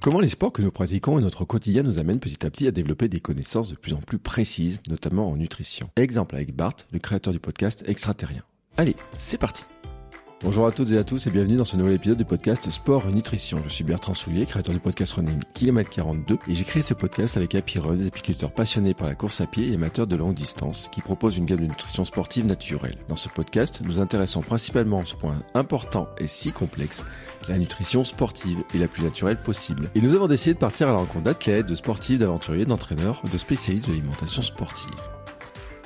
Comment les sports que nous pratiquons et notre quotidien nous amènent petit à petit à développer des connaissances de plus en plus précises, notamment en nutrition. Exemple avec Bart, le créateur du podcast Extraterrien. Allez, c'est parti Bonjour à toutes et à tous et bienvenue dans ce nouvel épisode du podcast Sport Nutrition. Je suis Bertrand Soulier, créateur du podcast Running Kilomètre 42 et j'ai créé ce podcast avec Happy des apiculteurs passionnés par la course à pied et amateurs de longue distance qui proposent une gamme de nutrition sportive naturelle. Dans ce podcast, nous intéressons principalement à ce point important et si complexe, la nutrition sportive et la plus naturelle possible. Et nous avons décidé de partir à la rencontre d'athlètes, de sportifs, d'aventuriers, d'entraîneurs, de spécialistes de l'alimentation sportive.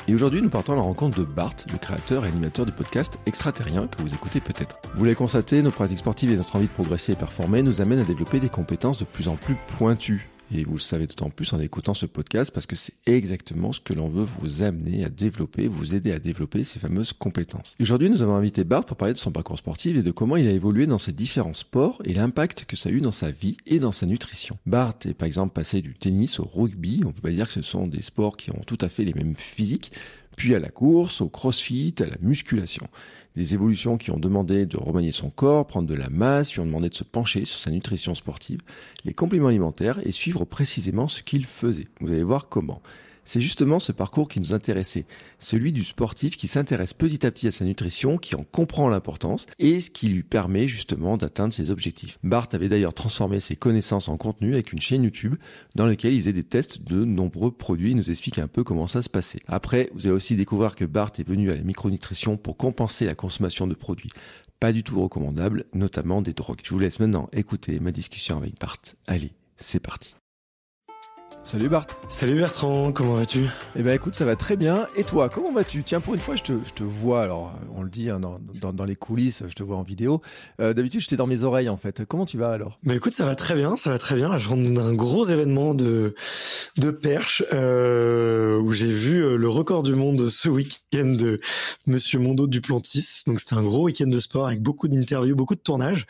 Et aujourd'hui, nous partons à la rencontre de Bart, le créateur et animateur du podcast Extraterrien que vous écoutez peut-être. Vous l'avez constaté, nos pratiques sportives et notre envie de progresser et performer nous amènent à développer des compétences de plus en plus pointues. Et vous le savez d'autant plus en écoutant ce podcast parce que c'est exactement ce que l'on veut vous amener à développer, vous aider à développer ces fameuses compétences. Aujourd'hui, nous avons invité Bart pour parler de son parcours sportif et de comment il a évolué dans ses différents sports et l'impact que ça a eu dans sa vie et dans sa nutrition. Bart est par exemple passé du tennis au rugby. On peut pas dire que ce sont des sports qui ont tout à fait les mêmes physiques puis à la course, au crossfit, à la musculation. Des évolutions qui ont demandé de remanier son corps, prendre de la masse, qui ont demandé de se pencher sur sa nutrition sportive, les compléments alimentaires et suivre précisément ce qu'il faisait. Vous allez voir comment. C'est justement ce parcours qui nous intéressait, celui du sportif qui s'intéresse petit à petit à sa nutrition, qui en comprend l'importance et ce qui lui permet justement d'atteindre ses objectifs. Bart avait d'ailleurs transformé ses connaissances en contenu avec une chaîne YouTube dans laquelle il faisait des tests de nombreux produits. Il nous explique un peu comment ça se passait. Après, vous allez aussi découvrir que Bart est venu à la micronutrition pour compenser la consommation de produits pas du tout recommandables, notamment des drogues. Je vous laisse maintenant écouter ma discussion avec Bart. Allez, c'est parti. Salut Bart. Salut Bertrand, comment vas-tu? Eh ben écoute, ça va très bien. Et toi, comment vas-tu? Tiens, pour une fois, je te, je te vois, alors on le dit hein, dans, dans, dans, les coulisses, je te vois en vidéo. Euh, D'habitude, j'étais dans mes oreilles en fait. Comment tu vas alors? Bah écoute, ça va très bien, ça va très bien. Là, je rentre d'un gros événement de, de perche euh, où j'ai vu euh, le record du monde ce week-end de Monsieur Mondo Duplantis. Donc c'était un gros week-end de sport avec beaucoup d'interviews, beaucoup de tournages.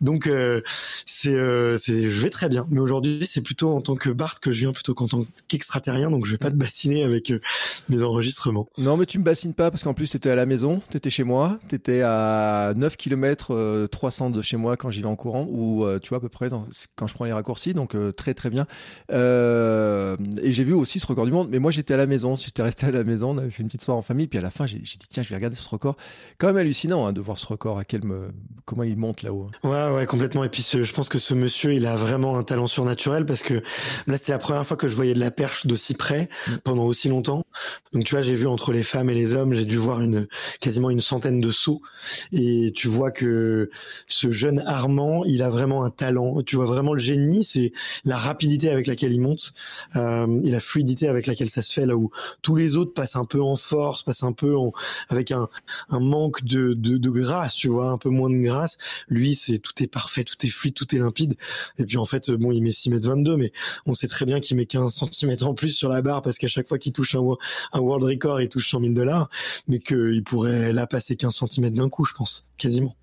Donc euh, c'est, je vais très bien. Mais aujourd'hui, c'est plutôt en tant que Bart que je viens plutôt qu'en tant qu'extraterrien, donc je vais pas te bassiner avec euh, mes enregistrements. Non, mais tu me bassines pas parce qu'en plus t'étais à la maison, t'étais chez moi, t'étais à 9 km euh, 300 de chez moi quand j'y vais en courant, ou euh, tu vois à peu près dans, quand je prends les raccourcis, donc euh, très très bien. Euh, et j'ai vu aussi ce record du monde, mais moi j'étais à la maison, j'étais resté à la maison, on avait fait une petite soirée en famille, puis à la fin j'ai dit tiens je vais regarder ce record. Quand même hallucinant hein, de voir ce record, à quel me... comment il monte là-haut. Ouais ouais complètement. Et puis ce, je pense que ce monsieur il a vraiment un talent surnaturel parce que là c'était la première fois que je voyais de la perche d'aussi près pendant aussi longtemps. Donc tu vois, j'ai vu entre les femmes et les hommes, j'ai dû voir une quasiment une centaine de sauts et tu vois que ce jeune Armand, il a vraiment un talent. Tu vois vraiment le génie, c'est la rapidité avec laquelle il monte euh, et la fluidité avec laquelle ça se fait là où tous les autres passent un peu en force, passent un peu en, avec un, un manque de, de, de grâce, tu vois, un peu moins de grâce. Lui, c'est tout est parfait, tout est fluide, tout est limpide. Et puis en fait, bon, il met 6 mètres 22, mais on sait très bien qu'il met 15 cm en plus sur la barre parce qu'à chaque fois qu'il touche un, un, world record, il touche 100 000 dollars, mais qu'il pourrait là passer 15 cm d'un coup, je pense, quasiment.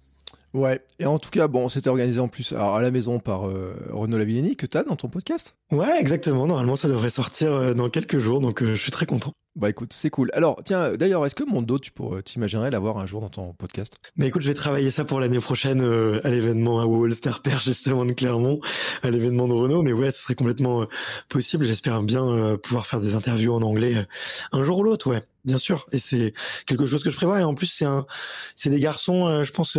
Ouais, et en tout cas, bon, c'était organisé en plus alors, à la maison par euh, Renaud Lavilleni, que tu as dans ton podcast. Ouais, exactement. Normalement, ça devrait sortir euh, dans quelques jours, donc euh, je suis très content. Bah écoute, c'est cool. Alors, tiens, d'ailleurs, est-ce que mon dos, tu pourrais, t'imaginerais l'avoir un jour dans ton podcast? Mais écoute, je vais travailler ça pour l'année prochaine euh, à l'événement à Wall Star Perche, justement, de Clermont, à l'événement de Renault. Mais ouais, ce serait complètement possible. J'espère bien pouvoir faire des interviews en anglais un jour ou l'autre, ouais, bien sûr. Et c'est quelque chose que je prévois. Et en plus, c'est un, c'est des garçons, je pense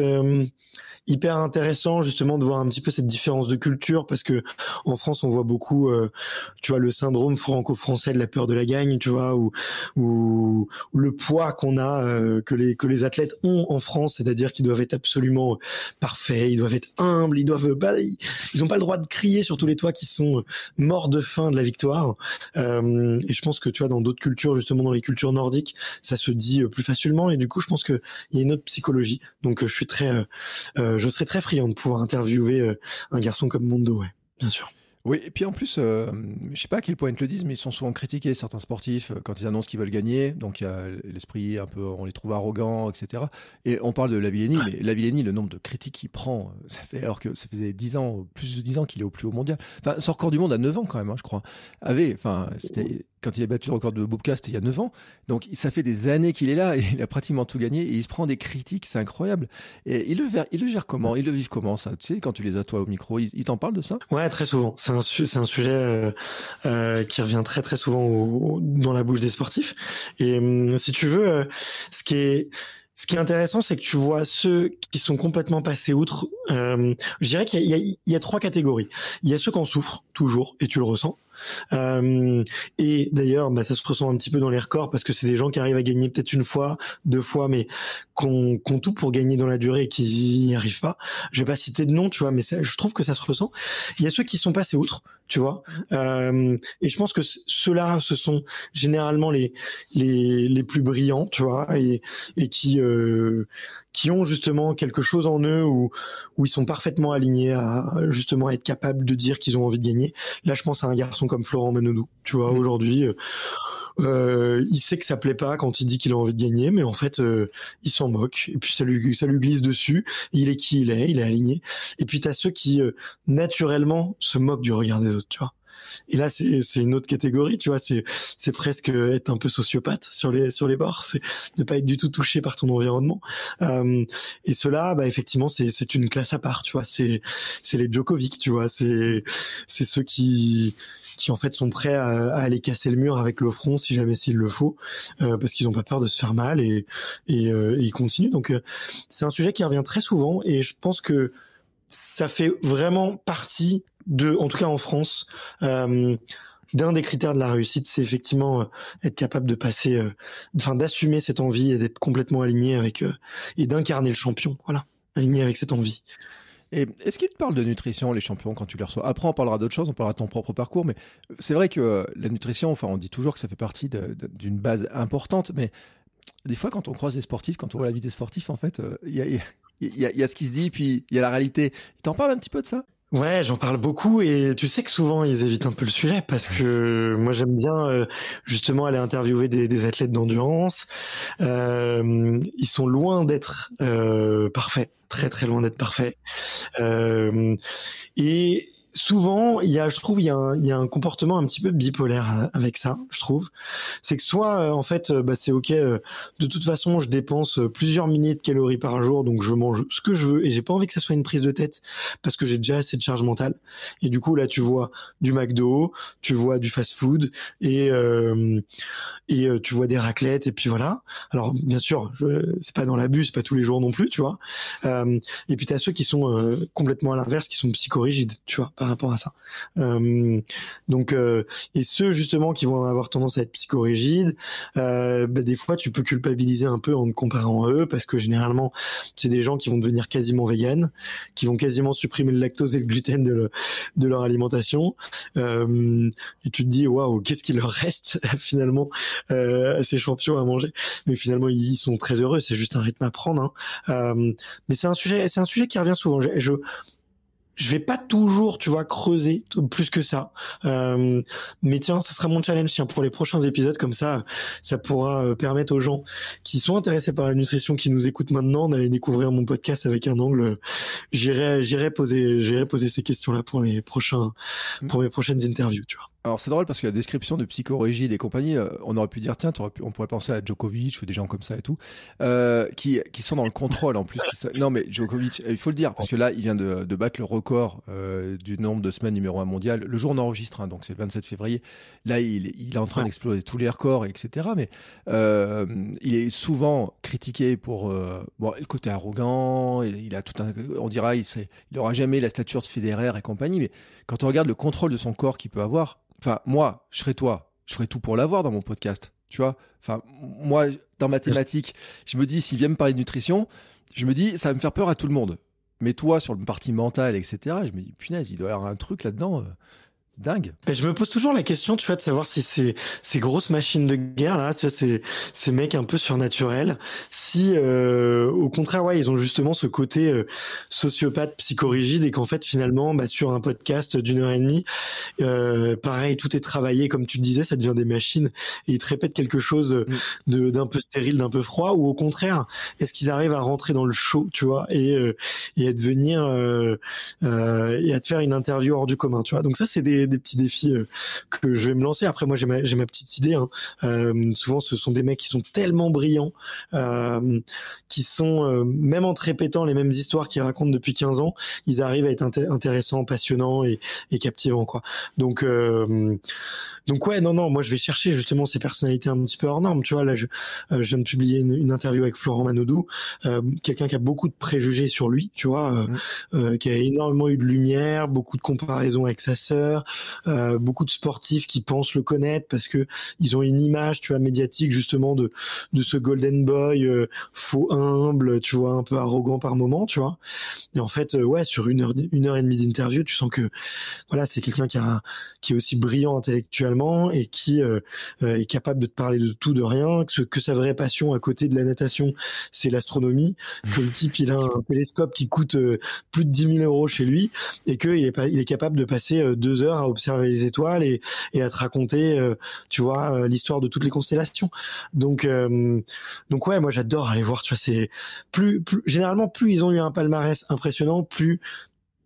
hyper intéressant justement de voir un petit peu cette différence de culture parce que en France on voit beaucoup euh, tu vois le syndrome franco-français de la peur de la gagne tu vois ou ou, le poids qu'on a euh, que les que les athlètes ont en France c'est-à-dire qu'ils doivent être absolument parfaits ils doivent être humbles ils doivent bah, ils, ils ont pas le droit de crier sur tous les toits qui sont morts de faim de la victoire. Euh, et je pense que tu vois dans d'autres cultures justement dans les cultures nordiques ça se dit plus facilement. Et du coup je pense que il y a une autre psychologie. Donc je suis très euh, je serais très friand de pouvoir interviewer euh, un garçon comme Mondo, ouais, bien sûr. Oui, et puis en plus, euh, je sais pas à quel point ils te le disent, mais ils sont souvent critiqués, certains sportifs, quand ils annoncent qu'ils veulent gagner. Donc il y a l'esprit un peu, on les trouve arrogants, etc. Et on parle de Lavillenie, mais Lavillenie, le nombre de critiques qu'il prend, ça fait, alors que ça faisait 10 ans, plus de 10 ans qu'il est au plus haut mondial. Enfin, son record du monde à 9 ans quand même, hein, je crois. Avait, enfin, c'était quand il a battu le record de Boobcast il y a 9 ans. Donc ça fait des années qu'il est là et il a pratiquement tout gagné et il se prend des critiques, c'est incroyable. Et il le, il le gère comment? Il le vit comment ça? Tu sais, quand tu les as toi au micro, il, t'en parle de ça? Ouais, très souvent. C'est un, sujet euh, euh, qui revient très très souvent dans la bouche des sportifs. Et hum, si tu veux, euh, ce qui est ce qui est intéressant, c'est que tu vois ceux qui sont complètement passés outre. Euh, je dirais qu'il y, y, y a, trois catégories. Il y a ceux qui en souffrent toujours, et tu le ressens. Euh, et d'ailleurs, bah, ça se ressent un petit peu dans les records parce que c'est des gens qui arrivent à gagner peut-être une fois, deux fois, mais qu'on qu tout pour gagner dans la durée et qui n'y arrivent pas. Je vais pas citer de nom, tu vois, mais je trouve que ça se ressent. Il y a ceux qui sont passés outre, tu vois. Mmh. Euh, et je pense que ceux-là, ce sont généralement les les, les plus brillants, tu vois, et, et qui euh, qui ont justement quelque chose en eux où où ils sont parfaitement alignés à justement être capables de dire qu'ils ont envie de gagner. Là, je pense à un garçon comme Florent Menodou, tu vois, mmh. aujourd'hui. Euh, euh, il sait que ça plaît pas quand il dit qu'il a envie de gagner, mais en fait, euh, il s'en moque. Et puis ça lui, ça lui glisse dessus. Il est qui il est, il est aligné. Et puis t'as ceux qui euh, naturellement se moquent du regard des autres, tu vois. Et là, c'est une autre catégorie, tu vois. C'est presque être un peu sociopathe sur les sur les bords. C'est ne pas être du tout touché par ton environnement. Euh, et cela, bah effectivement, c'est une classe à part, tu vois. C'est les Djokovic, tu vois. C'est ceux qui qui en fait sont prêts à, aller casser le mur avec le front si jamais s'il le faut, euh, parce qu'ils n'ont pas peur de se faire mal et, et, euh, ils continuent. Donc euh, c'est un sujet qui revient très souvent et je pense que ça fait vraiment partie en tout cas en France, euh, d'un des critères de la réussite, c'est effectivement être capable de passer, enfin d'assumer cette envie et d'être complètement aligné avec et d'incarner le champion, voilà, aligné avec cette envie. Et est-ce qu'ils te parlent de nutrition, les champions, quand tu les reçois? Après, on parlera d'autres choses, on parlera de ton propre parcours, mais c'est vrai que la nutrition, enfin, on dit toujours que ça fait partie d'une base importante, mais des fois, quand on croise des sportifs, quand on voit la vie des sportifs, en fait, il y, a, ce qui se dit, puis il y a la réalité. Ils t'en parlent un petit peu de ça? Ouais, j'en parle beaucoup et tu sais que souvent ils évitent un peu le sujet parce que moi j'aime bien euh, justement aller interviewer des, des athlètes d'endurance. Euh, ils sont loin d'être euh, parfaits, très très loin d'être parfaits. Euh, et souvent, il y a, je trouve, il y a, un, il y a un comportement un petit peu bipolaire euh, avec ça, je trouve. C'est que soit, euh, en fait, euh, bah, c'est ok. de toute façon, je dépense plusieurs milliers de calories par jour, donc je mange ce que je veux et j'ai pas envie que ça soit une prise de tête parce que j'ai déjà assez de charge mentale. Et du coup, là, tu vois du McDo, tu vois du fast-food et et tu vois des raclettes et puis voilà. Alors, bien sûr, c'est pas dans l'abus, c'est pas tous les jours non plus, tu vois. et puis t'as ceux qui sont complètement à l'inverse, qui sont psychorigides, tu vois par rapport à ça. Euh, donc, euh, et ceux justement qui vont avoir tendance à être psychorigides, euh, bah, des fois tu peux culpabiliser un peu en te comparant à eux parce que généralement c'est des gens qui vont devenir quasiment véganes, qui vont quasiment supprimer le lactose et le gluten de, leur alimentation. Euh, et tu te dis waouh, qu'est-ce qu'il leur reste finalement euh, à ces champions à manger? Mais finalement ils sont très heureux, c'est juste un rythme à prendre. Hein. Euh, mais c'est un sujet, c'est un sujet qui revient souvent. Je je vais pas toujours, tu vois, creuser plus que ça. Euh, mais tiens, ça sera mon challenge tiens, pour les prochains épisodes, comme ça, ça pourra euh, permettre aux gens qui sont intéressés par la nutrition, qui nous écoutent maintenant, d'aller découvrir mon podcast avec un angle. J'irai, j'irai poser, j'irai poser ces questions-là pour les prochains, pour mes prochaines interviews, tu vois. Alors c'est drôle parce que la description de psychorigide et compagnie, euh, on aurait pu dire tiens, pu, on pourrait penser à Djokovic ou des gens comme ça et tout, euh, qui, qui sont dans le contrôle en plus. non mais Djokovic, il faut le dire parce que là il vient de, de battre le record euh, du nombre de semaines numéro un mondial. Le jour on enregistre, hein, donc c'est le 27 février. Là il, il est en train d'exploser tous les records etc. Mais euh, il est souvent critiqué pour euh, bon le côté arrogant. Il, il, a tout un, on dira il il aura jamais la stature de Federer et compagnie. Mais quand on regarde le contrôle de son corps qu'il peut avoir Enfin, moi, je serais toi. Je ferais tout pour l'avoir dans mon podcast. Tu vois Enfin, moi, dans mathématiques, je me dis, s'il vient me parler de nutrition, je me dis, ça va me faire peur à tout le monde. Mais toi, sur le parti mental, etc., je me dis, punaise, il doit y avoir un truc là-dedans. Euh, dingue. je me pose toujours la question, tu vois, de savoir si ces, ces grosses machines de guerre là, tu vois, ces, ces mecs un peu surnaturels, si euh, au contraire, ouais, ils ont justement ce côté euh, sociopathe, psychorigide, et qu'en fait finalement, bah, sur un podcast d'une heure et demie, euh, pareil, tout est travaillé, comme tu disais, ça devient des machines, et ils te répètent quelque chose mm. de d'un peu stérile, d'un peu froid, ou au contraire, est-ce qu'ils arrivent à rentrer dans le show, tu vois, et et à devenir et à te faire une interview hors du commun, tu vois. Donc ça, c'est des des petits défis que je vais me lancer. Après, moi, j'ai ma, j'ai ma petite idée. Hein. souvent, ce sont des mecs qui sont tellement brillants, qui sont même en te répétant les mêmes histoires qu'ils racontent depuis 15 ans, ils arrivent à être intéressants, passionnants et, et captivants, quoi. Donc donc ouais, non, non, moi je vais chercher justement ces personnalités un petit peu hors normes. Tu vois, là, je, euh, je viens de publier une, une, interview avec Florent Manodou, euh, quelqu'un qui a beaucoup de préjugés sur lui, tu vois, euh, mm. euh qui a énormément eu de lumière, beaucoup de comparaisons avec sa sœur, euh, beaucoup de sportifs qui pensent le connaître parce que ils ont une image, tu vois, médiatique justement de de ce golden boy faux humble, tu vois, un peu arrogant par moment, tu vois. Et en fait, ouais, sur une heure une heure et demie d'interview, tu sens que voilà, c'est quelqu'un qui a qui est aussi brillant intellectuellement et qui euh, euh, est capable de te parler de tout, de rien, que, que sa vraie passion à côté de la natation, c'est l'astronomie, que le type, il a un télescope qui coûte euh, plus de 10 000 euros chez lui et qu'il est, pas, il est capable de passer deux heures à observer les étoiles et, et à te raconter, tu vois, l'histoire de toutes les constellations. Donc, donc ouais, moi j'adore aller voir, tu vois, c'est plus, plus, généralement, plus ils ont eu un palmarès impressionnant, plus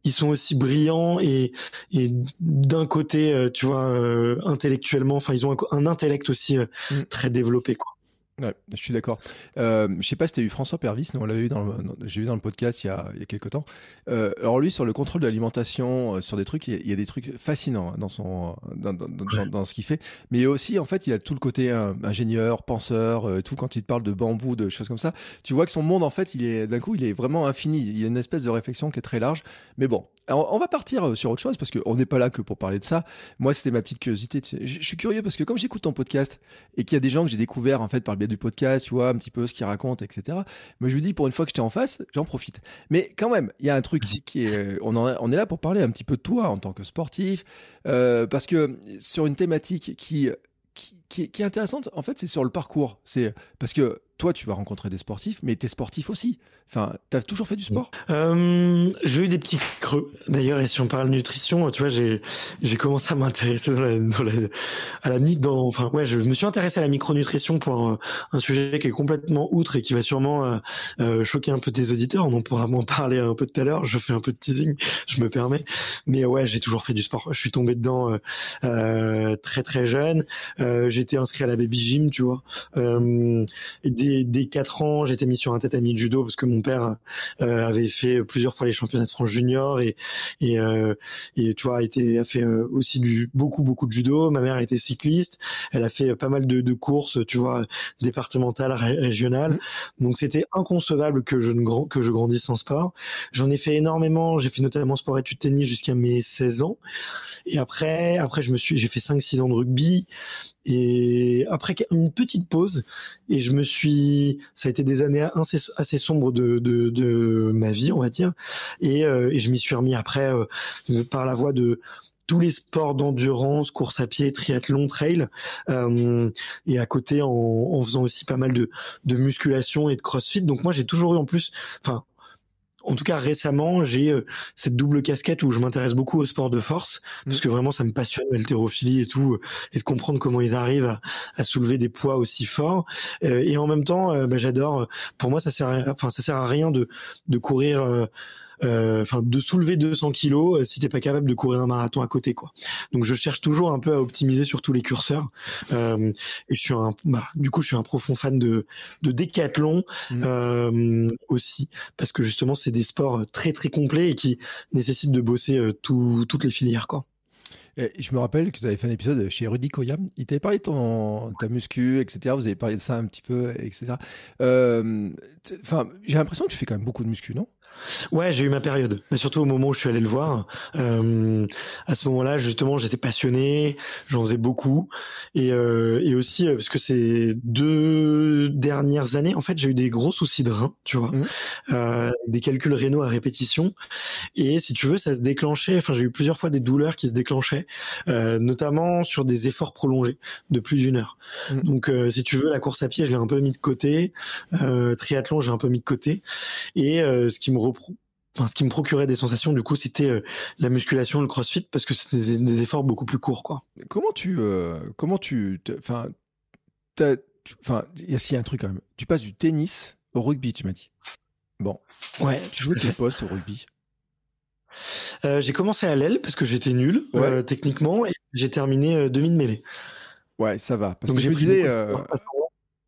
ils sont aussi brillants et, et d'un côté, euh, tu vois, euh, intellectuellement, enfin, ils ont un, un intellect aussi euh, mm. très développé, quoi. Ouais, je suis d'accord. Euh, je sais pas si tu as eu François Pervis, non, on l'a eu dans le, vu dans le podcast il y a, il y a quelques temps. Euh, alors lui, sur le contrôle de l'alimentation, euh, sur des trucs, il y, a, des trucs fascinants hein, dans son, dans, dans, ce qu'il fait. Mais aussi, en fait, il a tout le côté euh, ingénieur, penseur, tout quand il te parle de bambou, de choses comme ça. Tu vois que son monde, en fait, il est d'un coup, il est vraiment infini. Il y a une espèce de réflexion qui est très large. Mais bon, on va partir sur autre chose parce qu'on n'est pas là que pour parler de ça. Moi, c'était ma petite curiosité. Je, suis curieux parce que comme j'écoute ton podcast et qu'il y a des gens que j'ai découvert en fait par le du podcast, tu vois, un petit peu ce qu'ils racontent, etc. Mais je me dis, pour une fois que j'étais en face, j'en profite. Mais quand même, il y a un truc qui est, on, on est là pour parler un petit peu de toi en tant que sportif, euh, parce que sur une thématique qui qui, qui, est intéressante, en fait, c'est sur le parcours. C'est parce que toi, tu vas rencontrer des sportifs, mais tu es sportif aussi. Enfin, t'as toujours fait du sport? Euh, J'ai eu des petits creux. D'ailleurs, et si on parle nutrition, tu vois, j'ai commencé à m'intéresser à la dans, enfin, ouais, je me suis intéressé à la micronutrition pour un, sujet qui est complètement outre et qui va sûrement euh, euh, choquer un peu tes auditeurs. On pourra m'en parler un peu tout à l'heure. Je fais un peu de teasing, je me permets. Mais ouais, j'ai toujours fait du sport. Je suis tombé dedans très très jeune. J'étais inscrit à la baby gym, tu vois. et dès, dès 4 ans, j'étais mis sur un tatami de judo parce que mon père euh, avait fait plusieurs fois les championnats de France junior et et, euh, et tu vois a été a fait euh, aussi du beaucoup beaucoup de judo. Ma mère était cycliste, elle a fait pas mal de, de courses, tu vois, départementales, régionales. Mmh. Donc c'était inconcevable que je ne que je grandisse sans sport. J'en ai fait énormément. J'ai fait notamment sport études tennis jusqu'à mes 16 ans. Et après après je me suis j'ai fait 5 6 ans de rugby et après une petite pause et je me suis ça a été des années assez, sombres de de, ma vie, on va dire. Et, euh, je m'y suis remis après euh, par la voie de tous les sports d'endurance, course à pied, triathlon, trail, euh, et à côté en, faisant aussi pas mal de, de musculation et de crossfit. Donc moi j'ai toujours eu en plus, enfin en tout cas récemment, j'ai euh, cette double casquette où je m'intéresse beaucoup au sport de force parce mm. que vraiment ça me passionne l'haltérophilie et tout et de comprendre comment ils arrivent à, soulever des poids aussi forts euh, et en même temps euh, bah, j'adore pour moi ça sert à, enfin ça sert à rien de de courir euh, enfin de soulever 200 kilos euh, si t'es pas capable de courir un marathon à côté quoi. Donc je cherche toujours un peu à optimiser sur tous les curseurs. Euh, et je suis un, bah, du coup je suis un profond fan de de décathlon mmh. aussi parce que justement c'est des sports très très complets et qui nécessitent de bosser tout, toutes les filières quoi. Et je me rappelle que tu avais fait un épisode chez Rudy Koya. Il t'avait parlé de ton, ta muscu, etc. Vous avez parlé de ça un petit peu, etc. Enfin, j'ai l'impression que tu fais quand même beaucoup de muscu, non? Ouais, j'ai eu ma période, mais surtout au moment où je suis allé le voir. Euh, à ce moment-là, justement, j'étais passionné, j'en faisais beaucoup, et, euh, et aussi euh, parce que ces deux dernières années, en fait, j'ai eu des gros soucis de rein, tu vois, mmh. euh, des calculs rénaux à répétition, et si tu veux, ça se déclenchait. Enfin, j'ai eu plusieurs fois des douleurs qui se déclenchaient, euh, notamment sur des efforts prolongés de plus d'une heure. Mmh. Donc, euh, si tu veux, la course à pied, je l'ai un peu mis de côté, triathlon, j'ai un peu mis de côté, et ce qui me Enfin, ce qui me procurait des sensations, du coup, c'était euh, la musculation, le crossfit, parce que c'était des, efforts beaucoup plus courts, quoi. Comment tu, euh, comment tu, enfin, enfin, il y a un truc quand même. Tu passes du tennis au rugby, tu m'as dit. Bon. Ouais. Tu jouais quel poste au rugby? J'ai commencé à l'aile parce que j'étais nul techniquement et j'ai terminé demi de mêlée. Ouais, ça va. Parce que je me disais,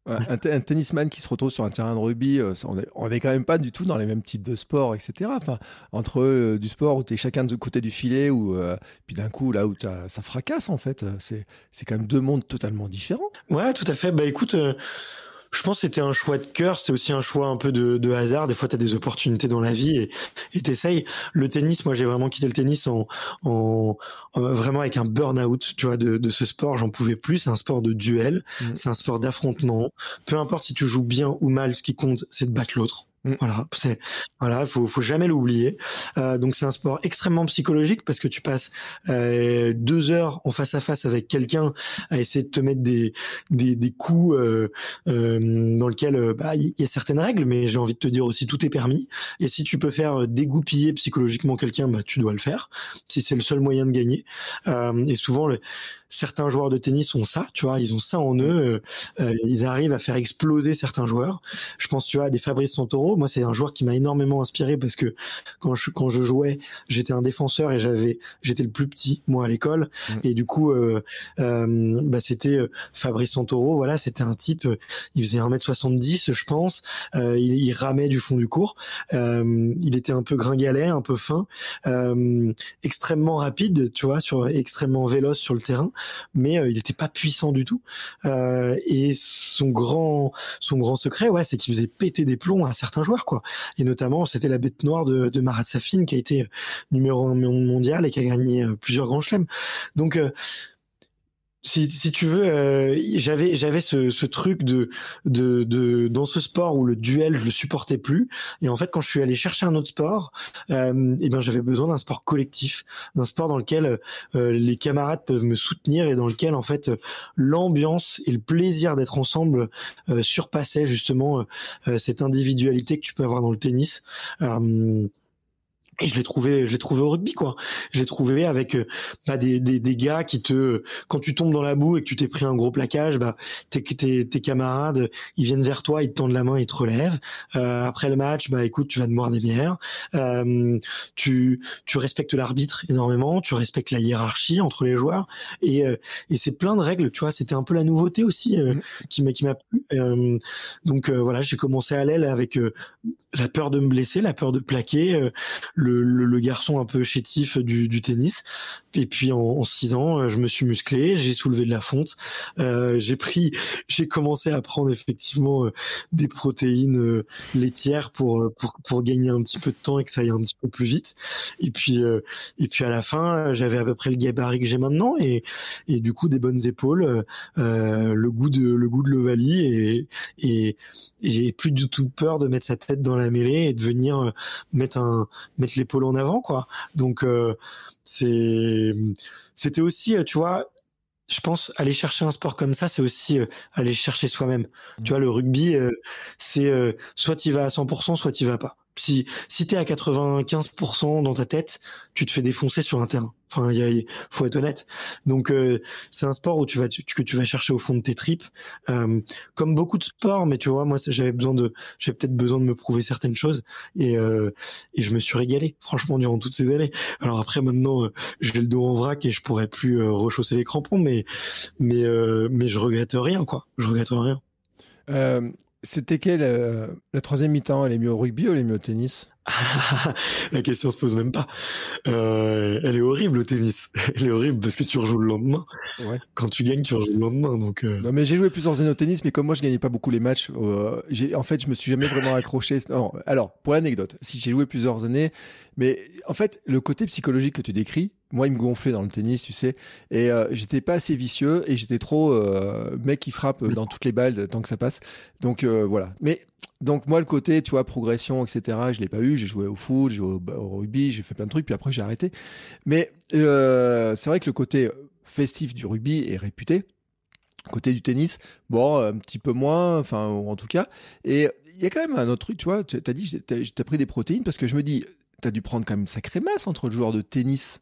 un, tennisman qui se retrouve sur un terrain de rugby, euh, on n'est quand même pas du tout dans les mêmes types de sports, etc. Enfin, entre euh, du sport où tu es chacun de côté du filet, ou euh, puis d'un coup, là où ça fracasse, en fait, c'est quand même deux mondes totalement différents. Ouais, tout à fait. Bah écoute, je pense que c'était un choix de cœur, c'est aussi un choix un peu de, de hasard. Des fois, tu as des opportunités dans la vie et et t'essayes. Le tennis, moi, j'ai vraiment quitté le tennis en, en, vraiment avec un burn-out, tu vois, de, de ce sport. J'en pouvais plus. C'est un sport de duel, mmh. c'est un sport d'affrontement. Peu importe si tu joues bien ou mal, ce qui compte, c'est de battre l'autre. Mm. Voilà, c'est voilà, faut faut jamais l'oublier. Euh, donc c'est un sport extrêmement psychologique parce que tu passes euh, deux heures en face à face avec quelqu'un à essayer de te mettre des des, des coups euh, euh dans lequel euh, bah il y a certaines règles, mais j'ai envie de te dire aussi tout est permis. Et si tu peux faire euh, dégoupiller psychologiquement quelqu'un, bah tu dois le faire. Si c'est le seul moyen de gagner. et souvent le, certains joueurs de tennis ont ça, tu vois, ils ont ça en eux, euh, euh, ils arrivent à faire exploser certains joueurs. Je pense, tu vois, à des Fabrice Santoro. Moi, c'est un joueur qui m'a énormément inspiré parce que quand je quand je jouais, j'étais un défenseur et j'avais j'étais le plus petit moi à l'école mm. et du coup, euh, euh bah, c'était Fabrice Santoro. Voilà, c'était un type, il faisait 1m70, je pense. il, il, ramait du fond du cours. il était un peu gringalet, un peu fin, extrêmement rapide, tu vois, sur extrêmement véloce sur le terrain mais euh, il n'était pas puissant du tout. Euh, et son grand, son grand secret, ouais, c'est qu'il faisait péter des plombs à certains joueurs, quoi. Et notamment, c'était la bête noire de, de Marat Safin qui a été euh, numéro un mondial et qui a gagné plusieurs grands chelems. Donc si, si tu veux, euh, j'avais j'avais ce, ce truc de, de de dans ce sport où le duel je le supportais plus et en fait quand je suis allé chercher un autre sport, euh, eh ben j'avais besoin d'un sport collectif, d'un sport dans lequel euh, les camarades peuvent me soutenir et dans lequel en fait l'ambiance et le plaisir d'être ensemble euh, surpassaient justement euh, cette individualité que tu peux avoir dans le tennis. Et je l'ai trouvé, je l'ai trouvé au rugby quoi. Je l'ai trouvé avec euh, bah, des, des, des, gars qui te, quand tu tombes dans la boue et que tu t'es pris un gros plaquage, bah tes, tes, tes, camarades, ils viennent vers toi, ils te tendent la main, ils te relèvent. Euh, après le match, bah écoute, tu vas te boire des bières. Euh, tu, tu respectes l'arbitre énormément, tu respectes la hiérarchie entre les joueurs et, euh, et c'est plein de règles. Tu vois, c'était un peu la nouveauté aussi euh, mmh. qui m'a qui m'a plu. donc voilà, j'ai commencé à l'aile avec la peur de me blesser, la peur de plaquer le, garçon un peu chétif du, du tennis. Et puis en, six ans, euh, je me suis musclé, j'ai soulevé de la fonte, euh, j'ai pris, j'ai commencé à prendre effectivement euh, des protéines laitières pour, pour pour gagner un petit peu de temps et que ça aille un petit peu plus vite. Et puis et puis à la fin, j'avais à peu près le gabarit que j'ai maintenant et et du coup des bonnes épaules, le goût de le goût de l'ovalie et et, j'ai plus du tout peur de mettre sa tête dans la mêlée et de venir mettre un mettre l'épaule en avant quoi. Donc euh, c'est c'était aussi euh, tu vois je pense aller chercher un sport comme ça, c'est aussi euh, aller chercher soi-même. Tu mmh. vois, le rugby, c'est soit tu vas à 100%, soit tu vas pas. Si si t'es à 95% dans ta tête, tu te fais défoncer sur un terrain. Enfin, il faut être honnête. Donc euh, c'est un sport où tu vas que tu vas chercher au fond de tes tripes, euh, comme beaucoup de sports. Mais tu vois, moi j'avais besoin de, j'avais peut-être besoin de me prouver certaines choses et euh, et je me suis régalé, franchement, durant toutes ces années. Alors après maintenant, j'ai le dos en vrac et je pourrais plus rechausser les crampons, mais mais mais je regrette rien, quoi. Je regrette rien. C'était quelle euh, la troisième mi-temps? Elle est mieux au rugby ou elle est mieux au tennis? La question se pose même pas. Euh, elle est horrible au tennis. Elle est horrible parce que tu rejoues le lendemain. Ouais. Quand tu gagnes, tu rejoues le lendemain. Donc euh. Non, mais j'ai joué plusieurs années au tennis, mais comme moi je gagnais pas beaucoup les matchs, en fait je me suis jamais vraiment accroché. Non, alors pour l'anecdote, si j'ai joué plusieurs années, mais en fait le côté psychologique que tu décris, moi, il me gonflait dans le tennis, tu sais. Et euh, j'étais pas assez vicieux et j'étais trop euh, mec qui frappe dans toutes les balles tant que ça passe. Donc euh, voilà. Mais donc moi, le côté, tu vois, progression, etc. Je l'ai pas eu. J'ai joué au foot, j'ai joué au, rugby, j'ai fait plein de trucs. Puis après, j'ai arrêté. Mais c'est vrai que le côté festif du rugby est réputé. Côté du tennis, bon, un petit peu moins, enfin, en tout cas. Et il y a quand même un autre truc, tu vois. Tu as dit, pris des protéines parce que je me dis, t'as dû prendre quand même sacrée masse entre le joueur de tennis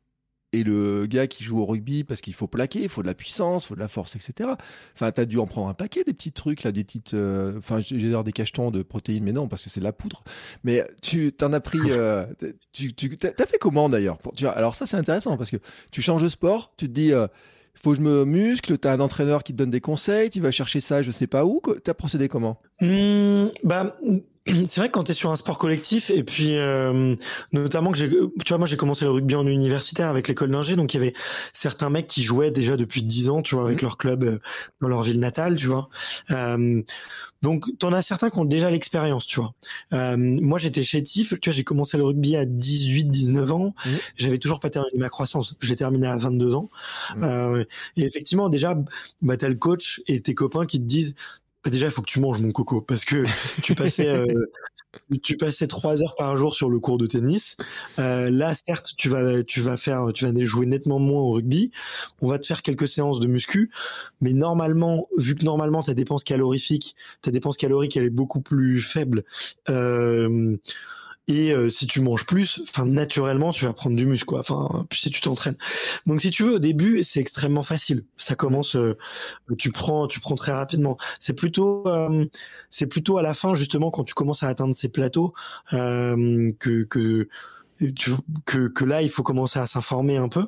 et le gars qui joue au rugby parce qu'il faut plaquer, il faut de la puissance, il faut de la force, etc. Enfin, t'as dû en prendre un paquet des petits trucs là, des petites, euh, enfin, j'ai des cachetons de protéines, mais non parce que c'est de la poudre. Mais tu t'en as pris, euh, tu, tu t'as fait comment d'ailleurs tu Alors ça c'est intéressant parce que tu changes de sport, tu te dis faut que je me muscle, tu as un entraîneur qui te donne des conseils, tu vas chercher ça je sais pas où, tu as procédé comment? Mmh, bah c'est vrai que quand tu es sur un sport collectif et puis euh, notamment que j'ai tu vois moi j'ai commencé le rugby en universitaire avec l'école d'ingé donc il y avait certains mecs qui jouaient déjà depuis 10 ans tu vois avec mmh. leur club euh, dans leur ville natale tu vois euh, donc t'en as certains qui ont déjà l'expérience tu vois euh, moi j'étais chétif tu vois j'ai commencé le rugby à 18 19 ans mmh. j'avais toujours pas terminé ma croissance j'ai terminé à 22 ans mmh. et effectivement déjà bah t'as le coach et tes copains qui te disent déjà, il faut que tu manges mon coco parce que tu passais euh, tu passais trois heures par jour sur le cours de tennis. Euh, là, certes, tu vas tu vas faire tu vas jouer nettement moins au rugby. On va te faire quelques séances de muscu, mais normalement, vu que normalement ta dépense calorifique, ta dépense calorique, elle est beaucoup plus faible. Euh, et euh, si tu manges plus, enfin naturellement tu vas prendre du muscle quoi. Enfin si tu t'entraînes. Donc si tu veux au début c'est extrêmement facile. Ça commence, euh, tu prends, tu prends très rapidement. C'est plutôt, euh, c'est plutôt à la fin justement quand tu commences à atteindre ces plateaux que que que que là il faut commencer à s'informer un peu.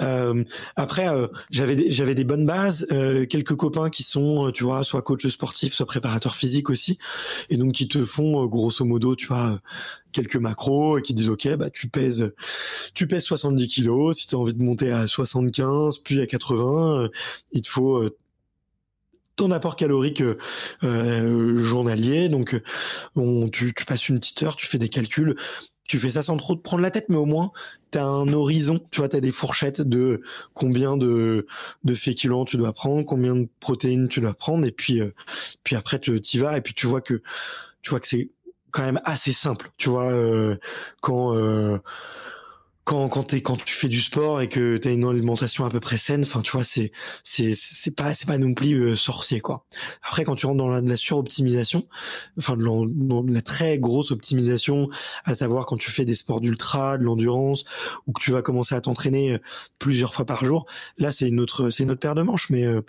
Euh, après, euh, j'avais j'avais des bonnes bases, euh, quelques copains qui sont, tu vois, soit coach sportif, soit préparateur physique aussi, et donc qui te font grosso modo, tu vois, quelques macros et qui disent ok, bah tu pèses, tu pèses 70 kilos, si tu as envie de monter à 75 puis à 80, il te faut ton apport calorique euh, journalier. Donc, on, tu, tu, passes une petite heure, tu fais des calculs tu fais ça sans trop te prendre la tête, mais au moins tu as un horizon, tu vois, tu as des fourchettes de combien de, de féculents tu dois prendre, combien de protéines tu dois prendre, et puis euh, puis après tu y vas, et puis tu vois que tu vois que c'est quand même assez simple, tu vois, euh, quand euh, quand quand t'es quand tu fais du sport et que tu as une alimentation à peu près saine enfin tu vois c'est c'est c'est pas c'est pas non plus euh, sorcier quoi. Après quand tu rentres dans la, la suroptimisation enfin de la, très grosse optimisation à savoir quand tu fais des sports d'ultra de l'endurance ou que tu vas commencer à t'entraîner euh, plusieurs fois par jour là c'est une autre c'est une paire de manches. Mais euh,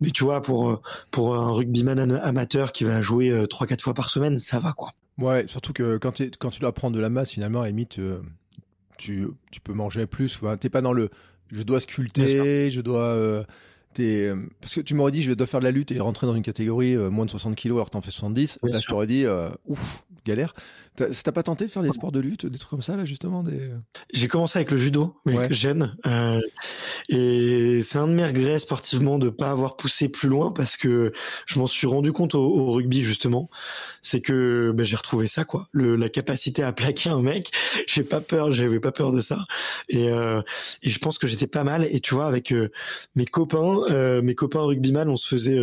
mais tu vois pour pour un rugbyman amateur qui va jouer trois quatre fois par semaine ça va quoi. Ouais surtout que quand quand tu dois prendre de la masse finalement à limite tu, tu peux manger plus. Tu T'es pas dans le je dois sculpter, je dois. Euh, es, parce que tu m'aurais dit je dois faire de la lutte et rentrer dans une catégorie euh, moins de 60 kilos alors que t'en fais 70. là, je t'aurais dit euh, ouf, galère. T'as pas tenté de faire des sports de lutte, des trucs comme ça là justement des... J'ai commencé avec le judo, mais ouais. jeune, euh, et c'est un de mes regrets sportivement de pas avoir poussé plus loin parce que je m'en suis rendu compte au, rugby justement, c'est que ben, j'ai retrouvé ça quoi, le, la capacité à plaquer un mec. J'ai pas peur, j'avais pas peur de ça, et, euh, et je pense que j'étais pas mal. Et tu vois avec euh, mes copains, euh, mes copains rugbyman, on se faisait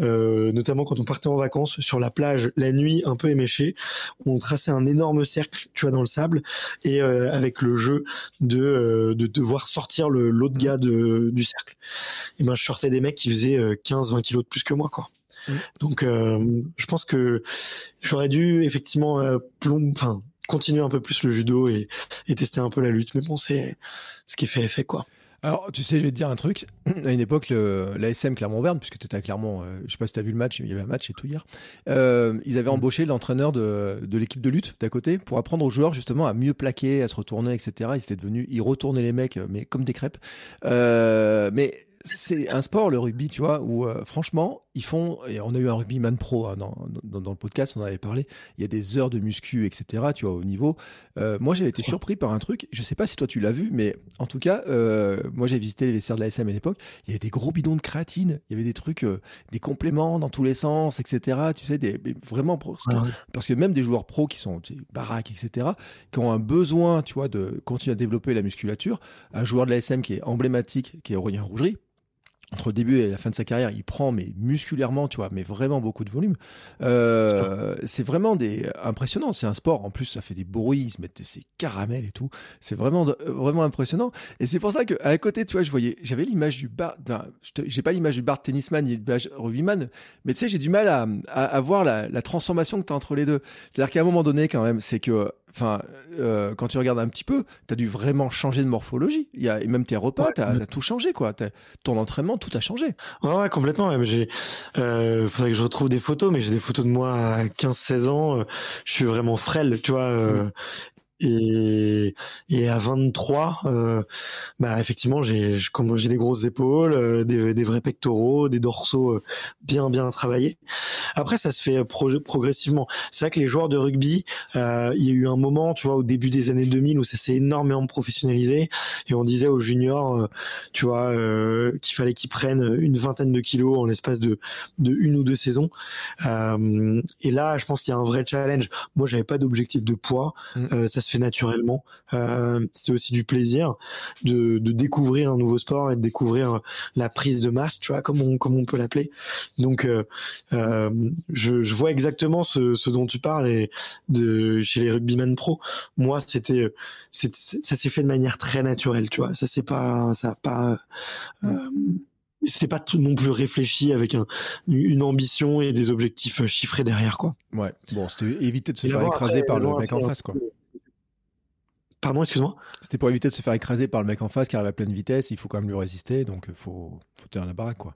euh, notamment quand on partait en vacances sur la plage la nuit un peu éméché, on traçait c'est un énorme cercle, tu vois, dans le sable, et euh, avec le jeu de, euh, de devoir sortir l'autre gars de, du cercle. Et ben, je sortais des mecs qui faisaient 15-20 euh, kilos de plus que moi, quoi. Mmh. Donc, je pense que j'aurais dû effectivement enfin continuer un peu plus le judo et, et tester un peu la lutte. Mais bon, c'est ce qui est fait fait, quoi. Alors, tu sais, je vais te dire un truc. À une époque, l'ASM Clermont-Verne, puisque tu étais à Clermont, euh, je sais pas si tu as vu le match, il y avait un match et tout hier, euh, ils avaient mm. embauché l'entraîneur de, de l'équipe de lutte d'à côté pour apprendre aux joueurs justement à mieux plaquer, à se retourner, etc. Ils étaient devenus, ils retournaient les mecs, mais comme des crêpes. Euh, mais c'est un sport, le rugby, tu vois, où euh, franchement, ils font. Et on a eu un rugbyman pro hein, dans, dans, dans, le podcast, on en avait parlé. Il y a des heures de muscu, etc., tu vois, au niveau. Euh, moi, j'avais été surpris par un truc. Je sais pas si toi tu l'as vu, mais en tout cas, euh, moi, j'ai visité les vestiaires de la SM à l'époque. Il y avait des gros bidons de créatine. Il y avait des trucs, des compléments dans tous les sens, etc. Tu sais, des, vraiment. Parce que, parce que même des joueurs pros qui sont baraques, etc., qui ont un besoin, tu vois, de continuer à développer la musculature. Un joueur de la SM qui est emblématique, qui est Aurélien Rougerie entre le début et la fin de sa carrière, il prend mais musculairement, tu vois, mais vraiment beaucoup de volume. Euh, c'est vraiment des impressionnant. C'est un sport. En plus, ça fait des bruits, ils se mettent ces caramels et tout. C'est vraiment vraiment impressionnant. Et c'est pour ça que à côté, tu vois, je voyais, j'avais l'image du bar. J'ai pas l'image du bar tennisman ni du rugbyman, mais tu sais, j'ai du mal à, à, voir la, la, transformation que tu as entre les deux. C'est-à-dire qu'à un moment donné, quand même, c'est que enfin, euh, quand tu regardes un petit peu, tu as dû vraiment changer de morphologie. Il y a, et même tes repas, tu as, tout changé, quoi. Ton entraînement, tout a changé. Ouais, ouais complètement. J'ai, euh, faudrait que je retrouve des photos, mais j'ai des photos de moi à 15-16 ans. Euh, je suis vraiment frêle, tu vois. Euh, mmh. Et, et à 23, euh, bah effectivement, j'ai comme j'ai des grosses épaules, euh, des, des, vrais pectoraux, des dorsaux euh, bien bien travaillés. Après, ça se fait progressivement. C'est vrai que les joueurs de rugby, euh, il y a eu un moment, tu vois, au début des années 2000 où ça s'est énormément professionnalisé et on disait aux juniors, tu vois, qu'il fallait qu'ils prennent une vingtaine de kilos en l'espace de de une ou deux saisons. et là, je pense qu'il y a un vrai challenge. Moi, j'avais pas d'objectif de poids. Ça se fait naturellement. Euh, c'était aussi du plaisir de, de, découvrir un nouveau sport et de découvrir la prise de masse, tu vois, comme on, comme on peut l'appeler. Donc, euh, euh, je, je, vois exactement ce, ce, dont tu parles et de chez les rugbymen pro. Moi, c'était, ça s'est fait de manière très naturelle, tu vois. Ça c'est pas, ça a pas. Euh, c'était pas non plus réfléchi avec un, une ambition et des objectifs chiffrés derrière quoi. Ouais. Bon, c'était éviter de se faire écraser par le mec en face quoi. Pardon, excuse-moi. C'était pour éviter de se faire écraser par le mec en face qui arrive à pleine vitesse. Il faut quand même lui résister, donc euh, faut faut tenir la baraque, quoi.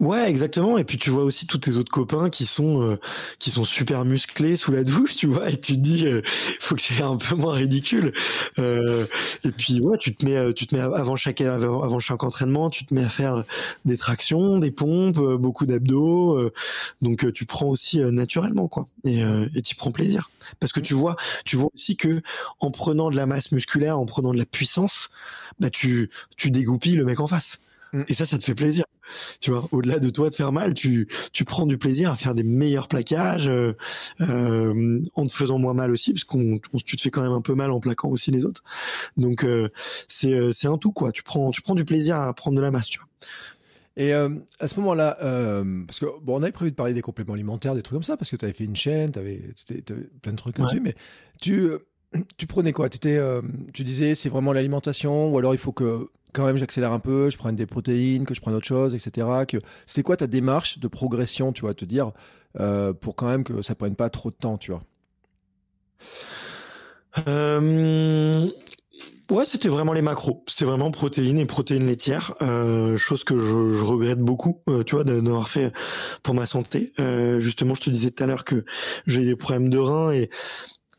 Ouais, exactement. Et puis tu vois aussi tous tes autres copains qui sont euh, qui sont super musclés sous la douche, tu vois, et tu te dis euh, faut que c'est un peu moins ridicule. Euh, et puis ouais, tu te mets tu te mets avant chaque avant, chaque entraînement, tu te mets à faire des tractions, des pompes, beaucoup d'abdos. donc tu prends aussi naturellement quoi, et et tu prends plaisir parce que tu vois tu vois aussi que en prenant de la masse musculaire, en prenant de la puissance, bah tu tu dégoupilles le mec en face. Mm. Et ça, ça te fait plaisir. Tu vois, au-delà de toi de faire mal, tu, tu prends du plaisir à faire des meilleurs plaquages euh, euh en te faisant moins mal aussi, parce qu'on tu te fais quand même un peu mal en plaquant aussi les autres. Donc euh, c'est euh, c'est un tout quoi. Tu prends tu prends du plaisir à prendre de la masse, tu vois. Et euh, à ce moment-là, euh, parce que bon, on avait prévu de parler des compléments alimentaires, des trucs comme ça, parce que tu avais fait une chaîne, tu avais, plein de trucs là-dessus, mais tu, tu prenais quoi? Étais, Tu disais c'est vraiment l'alimentation, ou alors il faut que quand même j'accélère un peu, je prends des protéines, que je prenne autre chose, etc. Que c'est quoi ta démarche de progression, tu vois, te dire euh, pour quand même que ça prenne pas trop de temps, tu vois? Euh... Ouais, c'était vraiment les macros. C'était vraiment protéines et protéines laitières, euh, chose que je, regrette beaucoup, euh, tu vois, d'avoir fait pour ma santé. Euh, justement, je te disais tout à l'heure que j'ai des problèmes de reins et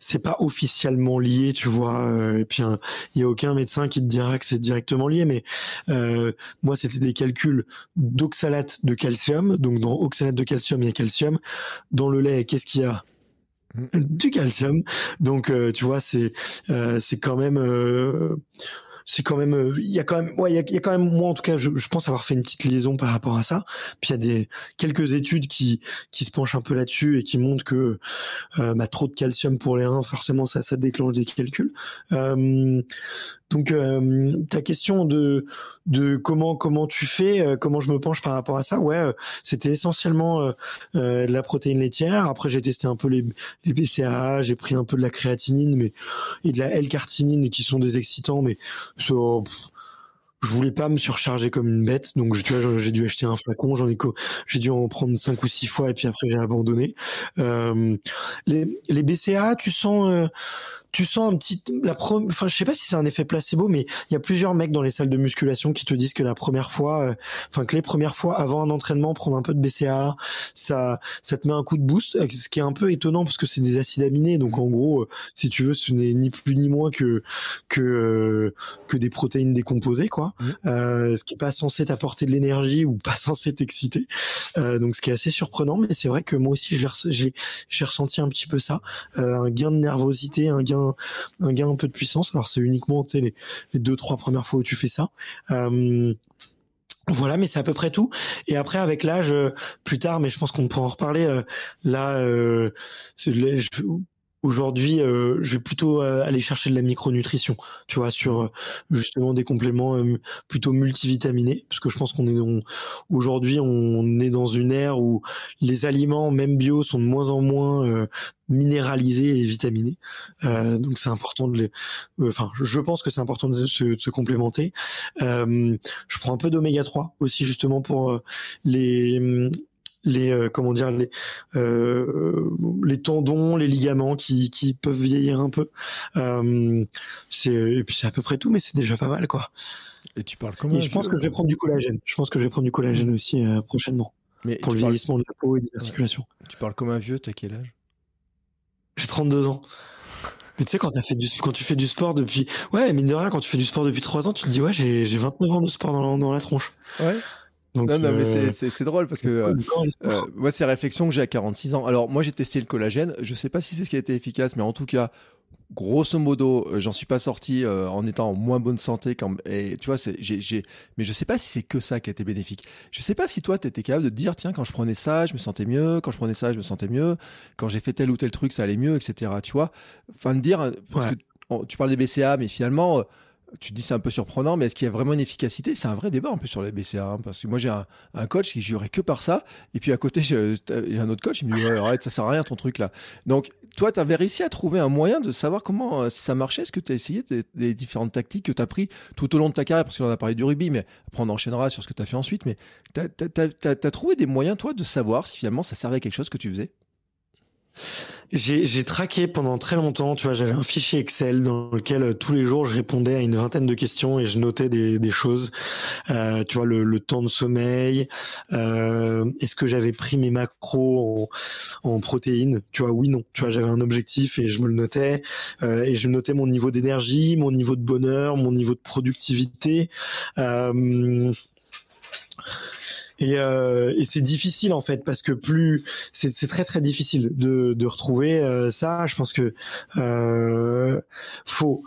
c'est pas officiellement lié, tu vois. Euh, et puis il y a aucun médecin qui te dira que c'est directement lié, mais euh, moi c'était des calculs d'oxalate de calcium. Donc dans oxalate de calcium il y a calcium. Dans le lait qu'est-ce qu'il y a mmh. du calcium. Donc euh, tu vois c'est c'est quand même c'est quand même euh, il y a quand même ouais il y a, quand même moi en tout cas je, je, pense avoir fait une petite liaison par rapport à ça. Puis il y a des quelques études qui qui se penchent un peu là-dessus et qui montrent que euh, bah, trop de calcium pour les reins forcément ça ça déclenche des calculs. Euh, donc euh, ta question de de comment comment tu fais, euh, comment je me penche par rapport à ça, ouais, euh, c'était essentiellement de la protéine laitière. Après j'ai testé un peu les les BCAA, j'ai pris un peu de la créatinine, mais et de la L-cartinine qui sont des excitants, mais je voulais pas me surcharger comme une bête, donc tu vois, j'ai dû acheter un flacon, j'en ai j'ai dû en prendre cinq ou six fois et puis après j'ai abandonné. Euh, les, les BCA, tu sens, tu sens un petit la enfin je sais pas si c'est un effet placebo mais il y a plusieurs mecs dans les salles de musculation qui te disent que la première fois euh, enfin que les premières fois avant un entraînement prendre un peu de BCAA ça ça te met un coup de boost euh, ce qui est un peu étonnant parce que c'est des acides aminés. Donc en gros euh, si tu veux ce n'est ni plus ni moins que que que des protéines décomposées quoi. Mmh. euh, ce qui est pas censé t'apporter de l'énergie ou pas censé t'exciter. Euh, donc ce qui est assez surprenant mais c'est vrai que moi aussi j'ai j'ai ressenti un petit peu ça. Un gain de nervosité un gain un, gain un peu de puissance. Alors c'est uniquement les, les deux trois premières fois où tu fais ça. Euh, voilà, mais c'est à peu près tout. Et après, avec l'âge, euh, plus tard, mais je pense qu'on pourra en reparler. Euh, là, euh, Aujourd'hui, euh, je vais plutôt euh, aller chercher de la micronutrition, tu vois, sur euh, justement des compléments plutôt multivitaminés, parce que je pense qu'on est aujourd'hui on est dans une ère où les aliments, même bio, sont de moins en moins minéralisés et vitaminés. donc c'est important de les, enfin, je, pense que c'est important de se, de se complémenter. je prends un peu d'oméga 3 aussi justement pour les les euh, comment dire les euh, les tendons, les ligaments qui qui peuvent vieillir un peu. Euh, c'est et puis c'est à peu près tout, mais c'est déjà pas mal quoi. Et tu parles comment Et je pense que je vais prendre du collagène. Je pense que je vais prendre du collagène mmh. aussi prochainement. Mais pour le vieillissement de la peau et des articulations. Tu parles comme un vieux, t'as quel âge? J'ai 32 ans. Mais tu sais, quand, as fait du, quand tu fais du sport depuis. Ouais, mine de rien, quand tu fais du sport depuis 3 ans, tu te dis, ouais, j'ai 29 ans de sport dans, dans la tronche. Ouais. Donc, non, non, mais euh, c'est drôle parce que euh, euh, moi, c'est réflexion que j'ai à 46 ans. Alors, moi, j'ai testé le collagène. Je sais pas si c'est ce qui a été efficace, mais en tout cas, grosso modo, j'en suis pas sorti en étant en moins bonne santé. Quand, et tu vois, j'ai, mais je sais pas si c'est que ça qui a été bénéfique. Je sais pas si toi, tu étais capable de te dire, tiens, quand je prenais ça, je me sentais mieux. Quand je prenais ça, je me sentais mieux. Quand j'ai fait tel ou tel truc, ça allait mieux, etc. Tu vois, enfin de dire, parce que, tu parles des BCA, mais finalement tu te dis c'est un peu surprenant, mais est-ce qu'il y a vraiment une efficacité? C'est un vrai débat un peu sur les BCA, hein, parce que moi j'ai un, coach qui jurait que par ça, et puis à côté j'ai un autre coach, il me dit arrête, ça sert à rien ton truc là. Donc toi, tu réussi à trouver un moyen de savoir comment euh, ça marchait? Est-ce que tu as essayé des, différentes tactiques que tu as pris tout au long de ta carrière, parce qu'on a parlé du rugby, mais après on enchaînera sur ce que tu as fait ensuite, mais tu as, trouvé des moyens toi de savoir si finalement ça servait à quelque chose que tu faisais? J'ai traqué pendant très longtemps, tu vois, j'avais un fichier Excel dans lequel euh, tous les jours je répondais à une vingtaine de questions et je notais des, des choses, euh, tu vois, le, le, temps de sommeil, euh, est-ce que j'avais pris mes macros en, en protéines, tu vois, oui, non, tu vois, j'avais un objectif et je me le notais. Euh, et je notais mon niveau d'énergie, mon niveau de bonheur, mon niveau de productivité. Euh, et, euh, et c'est difficile en fait parce que plus c'est très très difficile de, de retrouver euh, ça. Je pense que euh, faut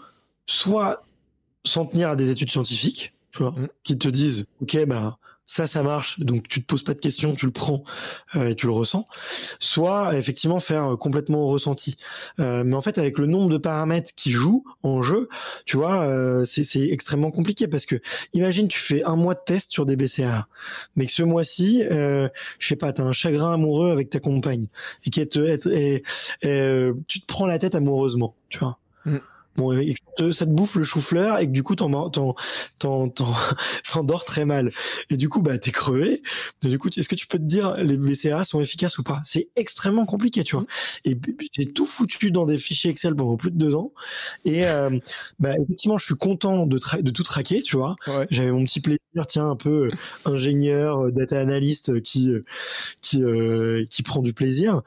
soit s'en tenir à des études scientifiques, tu vois, mmh. qui te disent ok ben ça ça marche donc tu te poses pas de questions tu le prends euh, et tu le ressens soit effectivement faire euh, complètement au ressenti. Euh, mais en fait avec le nombre de paramètres qui jouent en jeu tu vois euh, c'est extrêmement compliqué parce que imagine tu fais un mois de test sur des BCA mais que ce mois-ci euh, je sais pas t'as un chagrin amoureux avec ta compagne et et, et, tu te prends la tête amoureusement tu vois. Mm bon, et ça te bouffe le chou-fleur et que du coup t'en t'en t'en t'endors très mal. Et du coup bah t'es crevé. Et du coup est-ce que tu peux te dire les BCA sont efficaces ou pas? C'est extrêmement compliqué tu vois. Et j'ai tout foutu dans des fichiers Excel pendant plus de deux ans. Et euh, bah effectivement je suis content de de tout traquer tu vois. J'avais mon petit plaisir tiens un peu euh, ingénieur euh, data analyst qui qui qui prend du plaisir.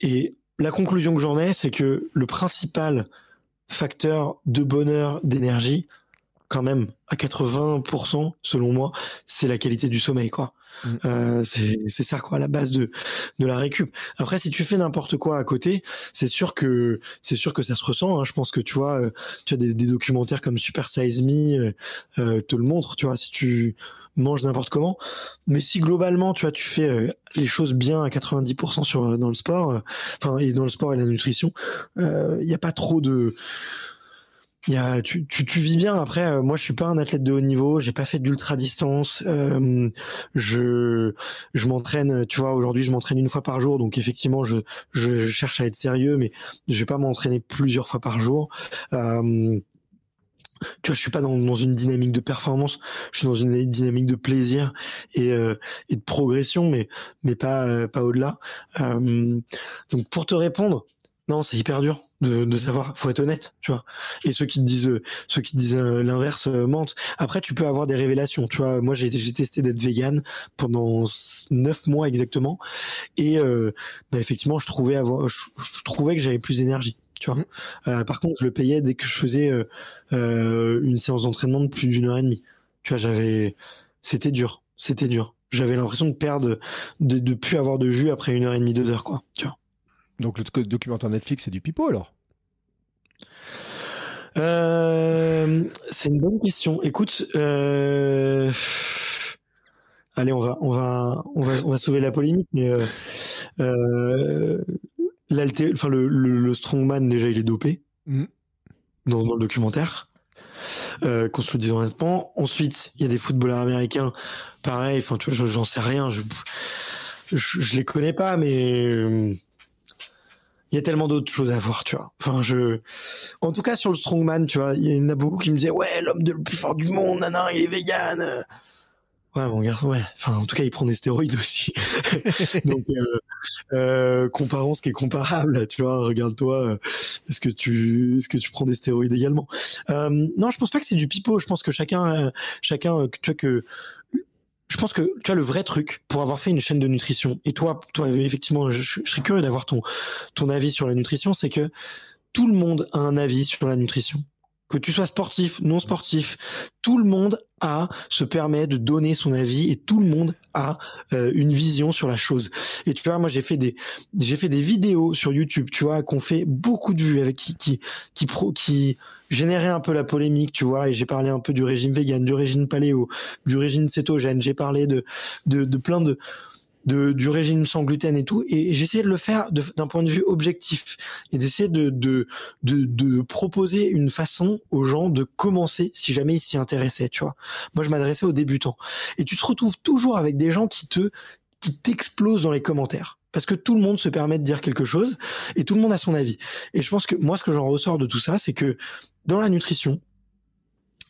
Et la conclusion que j'en ai, c'est que le principal facteur de bonheur, d'énergie, quand même, à 80%, selon moi, c'est la qualité du sommeil, quoi. Mm. Euh, c'est ça, quoi, la base de, de la récup. Après, si tu fais n'importe quoi à côté, c'est sûr que c'est sûr que ça se ressent. Hein. Je pense que tu vois, euh, tu as des, documentaires comme Super Size Me euh, euh, te le montrent. Tu vois, si tu mange n'importe comment. Mais si globalement, tu vois, tu fais euh, les choses bien à 90% sur euh, dans le sport, euh, enfin et dans le sport et la nutrition, il n'y a pas trop de y a, tu, tu, tu, vis bien. Après, moi, je suis pas un athlète de haut niveau. J'ai pas fait d'ultra distance. Euh, je, je m'entraîne. Tu vois, aujourd'hui, je m'entraîne une fois par jour. Donc, effectivement, je, je, cherche à être sérieux, mais je vais pas m'entraîner plusieurs fois par jour. Euh, tu vois, je suis pas dans, une dynamique de performance, je suis dans une dynamique de plaisir et, euh, de progression, mais mais pas euh, pas au-delà. Euh, donc pour te répondre, non, c'est hyper dur de, de savoir. Faut être honnête, tu vois. Et ceux qui te disent ceux qui disent l'inverse mentent. Après, tu peux avoir des révélations. Tu vois, moi j'ai j'ai testé d'être vegan pendant neuf mois exactement, et bah, effectivement, je trouvais avoir, je, je trouvais que j'avais plus d'énergie tu vois. Mmh. Euh, par contre, je le payais dès que je faisais euh, euh, une séance d'entraînement de plus d'une heure et demie. Tu vois, j'avais, c'était dur, c'était dur. J'avais l'impression de perdre, de, de plus avoir de jus après une heure et demie, deux heures, quoi. Tu vois. Donc le documentaire Netflix, c'est du pipeau alors? Euh, C'est une bonne question. Écoute, euh... allez, on va, on va, on va, on va sauver la polémique, mais euh, enfin le, le, strongman déjà il est dopé mm. dans, le documentaire. Euh, qu'on se le dise honnêtement. Ensuite, il y a des footballeurs américains, pareil. Enfin, j'en sais rien. Je, je, les connais pas, mais il y a tellement d'autres choses à voir, tu vois. Enfin, je, en tout cas sur le strongman, tu vois, il y en a beaucoup qui me disaient ouais, l'homme le plus fort du monde, non, il est vegan. Ouais, mon garçon, ouais. Enfin, en tout cas, il prend des stéroïdes aussi. Donc, euh, euh, comparons ce qui est comparable. Tu vois, regarde-toi. Euh, est-ce que tu, est-ce que tu prends des stéroïdes également? Euh, Non, je pense pas que c'est du pipeau. Je pense que chacun, chacun, tu vois que. Je pense que tu as le vrai truc pour avoir fait une chaîne de nutrition. Et toi, toi, effectivement, je, je serais curieux d'avoir ton ton avis sur la nutrition. C'est que tout le monde a un avis sur la nutrition que tu sois sportif, non sportif, tout le monde a se permet de donner son avis et tout le monde a euh, une vision sur la chose. Et tu vois, moi j'ai fait des j'ai fait des vidéos sur YouTube, tu vois, qu'on fait beaucoup de vues avec qui qui qui pro qui générait un peu la polémique, tu vois, et j'ai parlé un peu du régime vegan, du régime paléo, du régime cétogène, j'ai parlé de de, de plein de de, du régime sans gluten et tout, et j'essayais de le faire d'un point de vue objectif et d'essayer de, de, de, de, proposer une façon aux gens de commencer si jamais ils s'y intéressaient, tu vois. Moi, je m'adressais aux débutants. Et tu te retrouves toujours avec des gens qui te qui t'explosent dans les commentaires parce que tout le monde se permet de dire quelque chose et tout le monde a son avis. Et je pense que moi, ce que j'en ressors de tout ça, c'est que dans la nutrition,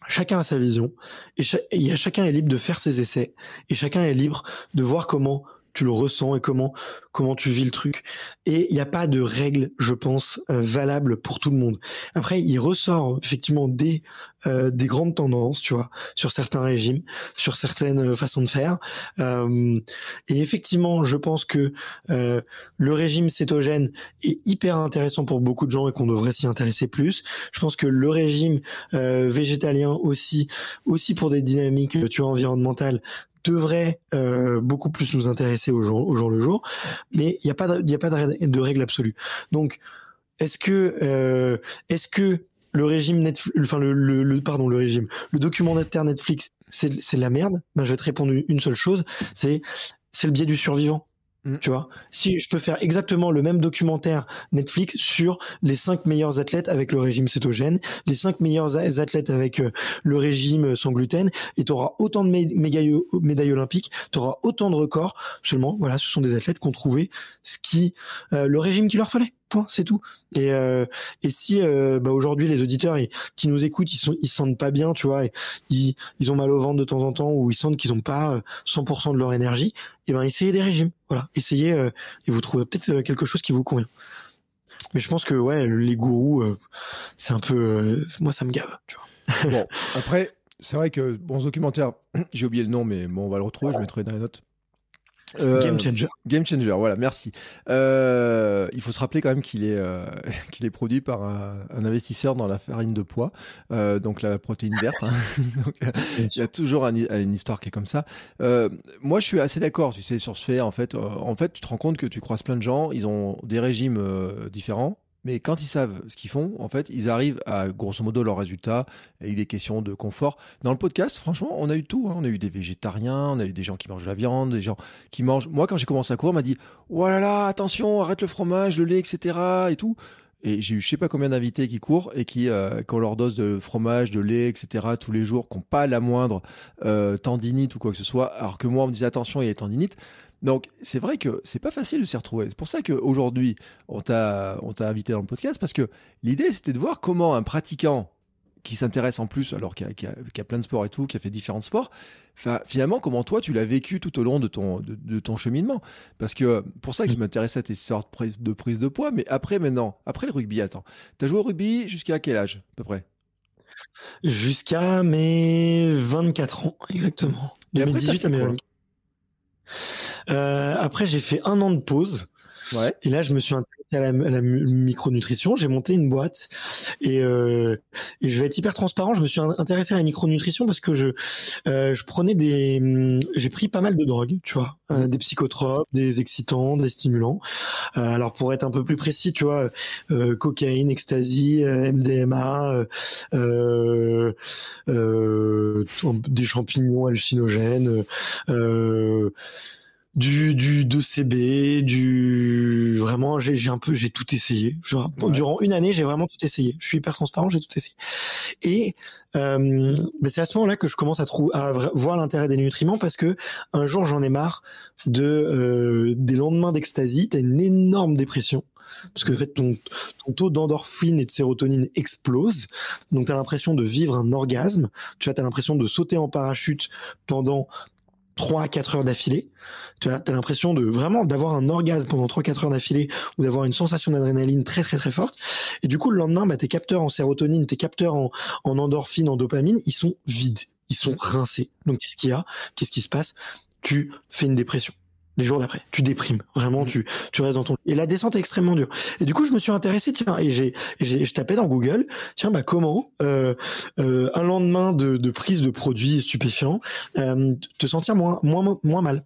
chacun a sa vision et, et chacun est libre de faire ses essais et chacun est libre de voir comment tu le ressens et comment comment tu vis le truc. Et il n'y a pas de règle, je pense, euh, valable pour tout le monde. Après, il ressort effectivement des euh, des grandes tendances, tu vois, sur certains régimes, sur certaines euh, façons de faire. et effectivement, je pense que le régime cétogène est hyper intéressant pour beaucoup de gens et qu'on devrait s'y intéresser plus. Je pense que le régime végétalien aussi, aussi pour des dynamiques, tu vois, environnementales, devrait euh, beaucoup plus nous intéresser au jour, au jour le jour, mais il n'y a pas, il a pas de, de, règle absolue. Donc, est-ce que, euh, est-ce que le régime Netflix, enfin le, le, pardon, le régime, le documentaire Netflix, c'est, c'est la merde? Ben, je vais te répondre une seule chose, c'est, c'est le biais du survivant. Mm. Tu vois, si je peux faire exactement le même documentaire Netflix sur les cinq meilleurs athlètes avec le régime cétogène, les cinq meilleurs athlètes avec euh, le régime sans gluten, et tu auras autant de médailles olympiques, tu auras autant de records. Seulement, voilà, ce sont des athlètes qui ont trouvé ce qui, euh, le régime qu'il leur fallait. C'est tout. Et euh, et si euh, bah aujourd'hui les auditeurs qui nous écoutent, ils sont se sentent pas bien, tu vois, ils ils ont mal au ventre de temps en temps ou ils sentent qu'ils ont pas 100% euh, de leur énergie, et eh ben essayez des régimes. Voilà, essayez et vous trouvez peut-être quelque chose qui vous convient. Mais je pense que ouais, les gourous, c'est un peu moi ça me gave. Bon, après c'est vrai que bon ce documentaire, j'ai oublié le nom, mais bon on va le retrouver, je mettrai dans les notes. Euh, game changer. Game changer, voilà, merci. Euh, il faut se rappeler quand même qu'il est, euh, qu'il est produit par un, investisseur dans la farine de pois, euh, donc la protéine verte. Hein. donc, il y a toujours une histoire qui est comme ça. moi, je suis assez d'accord, tu sais, sur ce fait. En fait, en fait, tu te rends compte que tu croises plein de gens, ils ont des régimes différents mais quand ils savent ce qu'ils font, en fait, ils arrivent à grosso modo leurs résultats avec des questions de confort. Dans le podcast, franchement, on a eu tout. Hein. On a eu des végétariens, on a eu des gens qui mangent de la viande, des gens qui mangent. Moi, quand j'ai commencé à courir, on m'a dit Oh là là, attention, arrête le fromage, le lait, etc. et tout. Et j'ai eu je sais pas combien d'invités qui courent et qui, euh, quand leur dose de fromage, de lait, etc. tous les jours, qui n'ont pas la moindre euh, tendinite ou quoi que ce soit, alors que moi on me disait attention, il y a tendinite. Donc c'est vrai que c'est pas facile de s'y retrouver. C'est pour ça qu'aujourd'hui on t'a on t'a invité dans le podcast parce que l'idée c'était de voir comment un pratiquant qui s'intéresse en plus, alors qu'il y, a plein de sports et tout, qui a fait différents sports, finalement, comment toi, tu l'as vécu tout au long de ton, de, ton cheminement Parce que pour ça qu'il m'intéressait tes sortes de prise de poids, mais après, maintenant, après le rugby, attends, t'as joué au rugby jusqu'à quel âge, à peu près? Jusqu'à mes 24 ans, exactement. De mes 18 à mes 24. Euh, après, j'ai fait un an de pause. Ouais. Et là, je me suis intéressé à la, la micronutrition. J'ai monté une boîte et, euh, et, je vais être hyper transparent. Je me suis intéressé à la micronutrition parce que je euh, je prenais des, hum, j'ai pris pas mal de drogues, tu vois, euh, mmh. des psychotropes, des excitants, des stimulants. Euh, alors pour être un peu plus précis, tu vois, euh, cocaïne, ecstasy, MDMA, des champignons hallucinogènes. Euh, du du 2CB, du vraiment j'ai un peu j'ai tout essayé. Genre, Durant une année, j'ai vraiment tout essayé. Je suis hyper transparent, j'ai tout essayé. Et euh, ben, c'est à ce moment-là que je commence à, à voir l'intérêt des nutriments parce que un jour j'en ai marre de euh, des lendemains d'extasie, t'as une énorme dépression parce que en fait ton, ton taux d'endorphine et de sérotonine explose, donc tu as l'impression de vivre un orgasme, tu as, as l'impression de sauter en parachute pendant 3 à 4 heures d'affilée. Tu as, l'impression de vraiment d'avoir un orgasme pendant 3-4 heures d'affilée ou d'avoir une sensation d'adrénaline très très très forte. Et du coup, le lendemain, bah, tes capteurs en sérotonine, tes capteurs en, en endorphine, en dopamine, ils sont vides, ils sont rincés. Donc qu'est-ce qu'il y a? Qu'est-ce qui se passe? Tu fais une dépression les jours d'après. Tu déprimes, vraiment, mmh. tu, tu restes dans ton. Et la descente est extrêmement dure. Et du coup, je me suis intéressé, tiens, et j'ai, je tapais dans Google, tiens, bah comment euh, euh, un lendemain de, de, prise de produits stupéfiants euh, te sentir moins, moins, moins mal.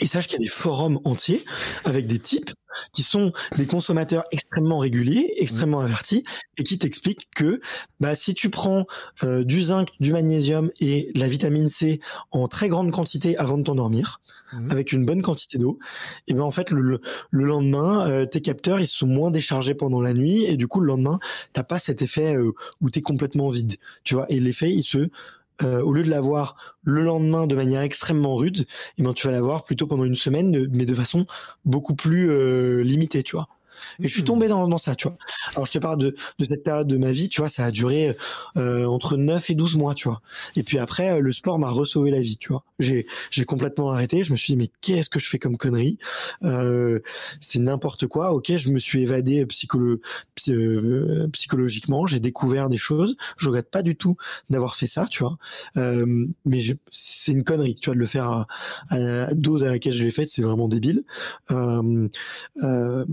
Mmh. Et sache qu'il y a des forums entiers avec des types qui sont des consommateurs extrêmement réguliers, extrêmement avertis, et qui t'expliquent que bah, si tu prends euh, du zinc, du magnésium et de la vitamine C en très grande quantité avant de t'endormir, mmh. avec une bonne quantité d'eau, et ben en fait le, le lendemain, euh, tes capteurs ils sont moins déchargés pendant la nuit, et du coup le lendemain t'as pas cet effet euh, où t'es complètement vide, tu vois, et l'effet il se euh, au lieu de l'avoir le lendemain de manière extrêmement rude, eh ben, tu vas l'avoir plutôt pendant une semaine, mais de façon beaucoup plus euh, limitée, tu vois. Et je suis hmm. tombé dans, dans, ça, tu vois. Alors je te parle de, de cette période de ma vie, tu vois, ça a duré euh, entre 9 et 12 mois, tu vois. Et puis après, le sport m'a ressauvé la vie, tu vois. J'ai j'ai complètement arrêté, je me suis dit mais qu'est-ce que je fais comme connerie? Euh, C'est n'importe quoi. OK, je me suis évadé psycholo euh, psychologiquement, j'ai découvert des choses, je regrette pas du tout d'avoir fait ça, tu vois. Euh, mais c'est une connerie, tu vois, de le faire à, à la dose à laquelle je l'ai faite, c'est vraiment débile. Euh, euh,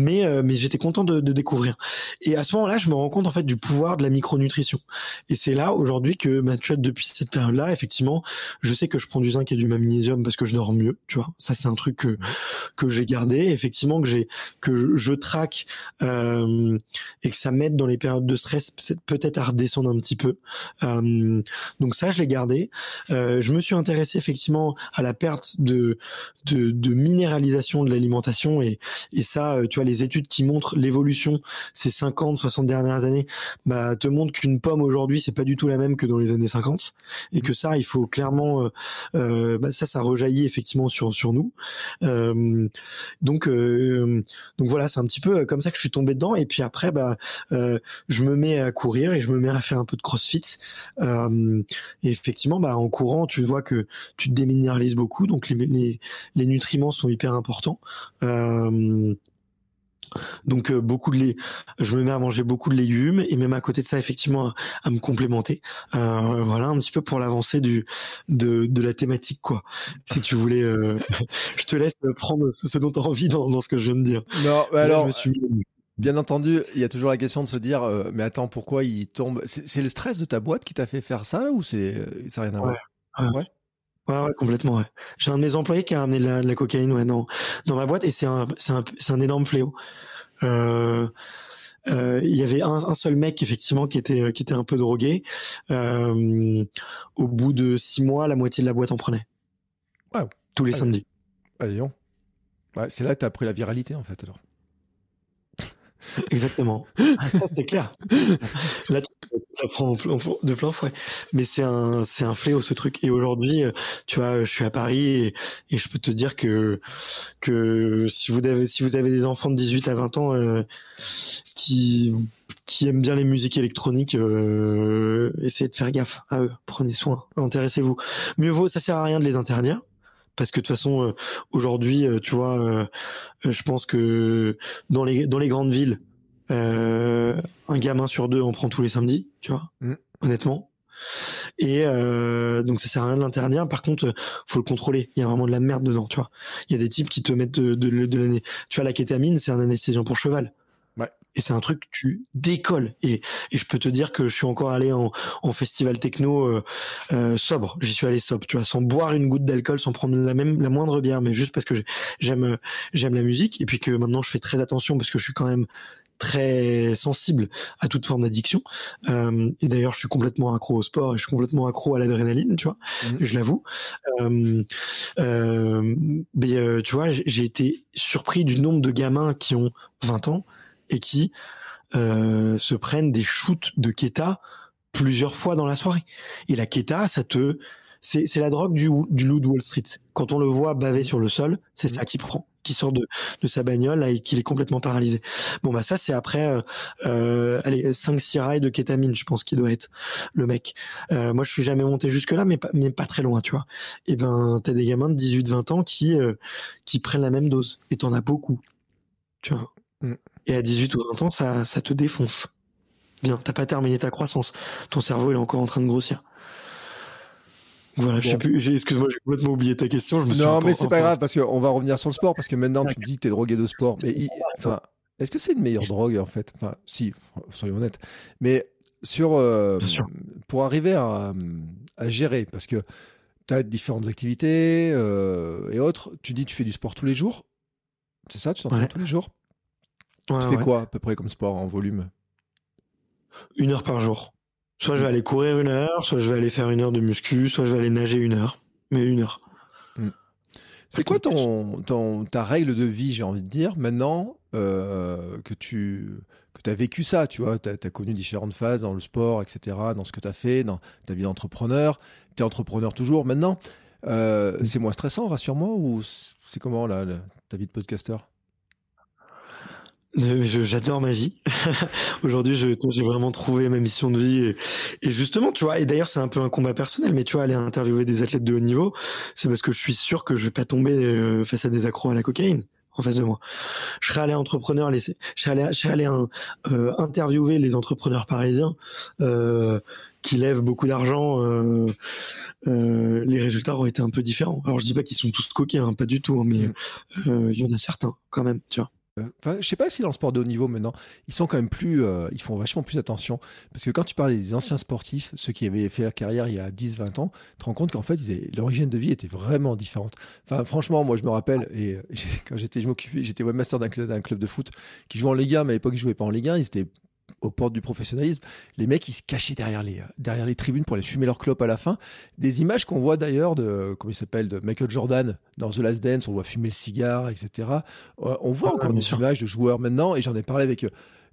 mais euh, mais j'étais content de, de, découvrir. Et à ce moment-là, je me rends compte en fait du pouvoir de la micronutrition. Et c'est là aujourd'hui que bah, tu vois depuis cette période-là, effectivement, je sais que je prends du zinc et du magnésium parce que je dors mieux, tu vois. Ça c'est un truc que que j'ai gardé, effectivement que j'ai que je, traque euh, et que ça m'aide dans les périodes de stress peut-être à redescendre un petit peu. Euh, donc ça je l'ai gardé. Euh, je me suis intéressé effectivement à la perte de de, de minéralisation de l'alimentation et et ça euh, tu vois les études qui montrent l'évolution ces 50 60 dernières années bah te montrent qu'une pomme aujourd'hui c'est pas du tout la même que dans les années 50 et que ça il faut clairement euh, euh, bah ça ça rejaillit effectivement sur sur nous. Donc donc voilà c'est un petit peu comme ça que je suis tombé dedans et puis après bah je me mets à courir et je me mets à faire un peu de crossfit. Et effectivement bah en courant tu vois que tu te déminéralises beaucoup donc les, nutriments sont hyper importants. Euh, donc euh, beaucoup de lait, je me mets à manger beaucoup de légumes et même à côté de ça effectivement à, me complémenter. Euh, voilà un petit peu pour l'avancée du de, de la thématique quoi. Si tu voulais, euh, je te laisse prendre ce, dont tu as envie dans, dans, ce que je viens de dire. Non, mais alors. Bien entendu, il y a toujours la question de se dire, mais attends, pourquoi il tombe? C'est le stress de ta boîte qui t'a fait faire ça là ou c'est ça n'a rien à voir? Ouais. Ouais, ouais, complètement. Ouais. J'ai un de mes employés qui a amené de la, de la cocaïne ouais, dans, dans ma boîte et c'est un, c'est un, c'est un énorme fléau. Euh, euh, il y avait un, un, seul mec effectivement qui était qui était un peu drogué. Euh, au bout de six mois, la moitié de la boîte en prenait. Wow. Tous les samedis. Ah, ouais, c'est là que tu as pris la viralité en fait alors. Exactement. Ah, ça c'est clair. Là, tu prends de plein fouet. Mais c'est un, c'est un fléau ce truc. Et aujourd'hui, euh, tu vois, je suis à Paris et, et, je peux te dire que que si vous avez si vous avez des enfants de 18 à 20 ans euh, qui qui aiment bien les musiques électroniques, euh, essayez de faire gaffe à eux. Prenez soin, intéressez-vous. Mieux vaut, ça sert à rien de les interdire parce que de toute façon euh, aujourd'hui euh, tu vois euh, je pense que dans les dans les grandes villes un gamin sur deux en prend tous les samedis tu vois mm. honnêtement. Et donc ça sert à rien de l'interdire. Par contre faut le contrôler. Il y a vraiment de la merde dedans tu vois. Il y a des types qui te mettent de, de, de l'année tu vois la kétamine c'est un anesthésiant pour cheval. Et c'est un truc que tu décolles. Et, et je peux te dire que je suis encore allé en, en festival techno euh, euh, sobre. J'y suis allé sobre tu vois sans boire une goutte d'alcool sans prendre la même la moindre bière mais juste parce que j'aime j'aime la musique. Et puis que maintenant je fais très attention parce que je suis quand même très sensible à toute forme d'addiction. Euh, et d'ailleurs, je suis complètement accro au sport et je suis complètement accro à l'adrénaline, tu vois, mmh. je l'avoue. Euh, euh, mais euh, tu vois, j'ai été surpris du nombre de gamins qui ont 20 ans et qui euh, se prennent des shoots de keta plusieurs fois dans la soirée. Et la keta, ça te, c'est, la drogue du, du loup de Wall Street. Quand on le voit baver sur le sol, c'est ça mmh. qui prend. Qui sort de, de sa bagnole là, et qu'il est complètement paralysé. Bon bah ça c'est après euh, euh allez 5 6 rails de kétamine je pense qu'il doit être le mec. Euh, moi je suis jamais monté jusque là mais pas mais pas très loin tu vois. Et ben t'as des gamins de 18 20 ans qui euh, qui prennent la même dose et t'en as beaucoup. Tu vois. Mm. Et à 18 ou 20 ans ça ça te défonce. Bien, t'as pas terminé ta croissance. Ton cerveau il est encore en train de grossir. Voilà, je sais plus. Excuse-moi, j'ai complètement oublié ta question. Je me non, mais c'est pas grave parce qu'on va revenir sur le sport parce que maintenant tu dis que t'es drogué de sport. Mais enfin, est-ce que c'est une meilleure drogue en fait? Enfin, si, soyons honnêtes. Mais sur euh, pour arriver à, gérer parce que tu as différentes activités euh, et autres. Tu dis tu fais du sport tous les jours? C'est ça, tu t'entraînes tous les jours? tu fais quoi à peu près comme sport en volume? Une heure par jour. Soit je vais aller courir une heure, soit je vais aller faire une heure de muscu, soit je vais aller nager une heure. Mais une heure. Hmm. C'est quoi ton, ton, ta règle de vie, j'ai envie de dire, maintenant euh, que tu que as vécu ça, tu vois, tu as, connu différentes phases dans le sport, etc., dans ce que tu as fait, dans ta vie d'entrepreneur. Tu es entrepreneur toujours maintenant. Euh, c'est moins stressant, rassure-moi, ou c'est comment là, ta vie de podcasteur? J'adore ma vie. Aujourd'hui, j'ai vraiment trouvé ma mission de vie. Et, justement, tu vois, et d'ailleurs, c'est un peu un combat personnel, mais tu vois, aller interviewer des athlètes de haut niveau, c'est parce que je suis sûr que je vais pas tomber euh, face à des accros à la cocaïne en face de moi. Je serais allé entrepreneur, je serais allé, je serais allé euh, interviewer les entrepreneurs parisiens euh, qui lèvent beaucoup d'argent. Euh, euh, les résultats auraient été un peu différents. Alors, je dis pas qu'ils sont tous coquins, hein, pas du tout, hein, mais mm. il y en a certains quand même, tu vois. Enfin, je sais pas si dans le sport de haut niveau maintenant, ils sont quand même plus, euh, ils font vachement plus attention. Parce que quand tu parlais des anciens sportifs, ceux qui avaient fait leur carrière il y a 10-20 ans, tu te rends compte qu'en fait, l'origine de vie était vraiment différente. Franchement, moi, je me rappelle, et quand j'étais, je m'occupais, j'étais webmaster d'un club, club de foot qui jouait en Ligue 1, mais à l'époque, ils jouaient pas en Ligue 1, ils étaient aux portes du professionnalisme, les mecs ils se cachaient derrière les, derrière les tribunes pour aller fumer leur clope à la fin. Des images qu'on voit d'ailleurs de, comment il s'appelle, de Michael Jordan dans The Last Dance, on voit fumer le cigare, etc. Euh, on voit encore des images de joueurs maintenant, et j'en ai parlé avec.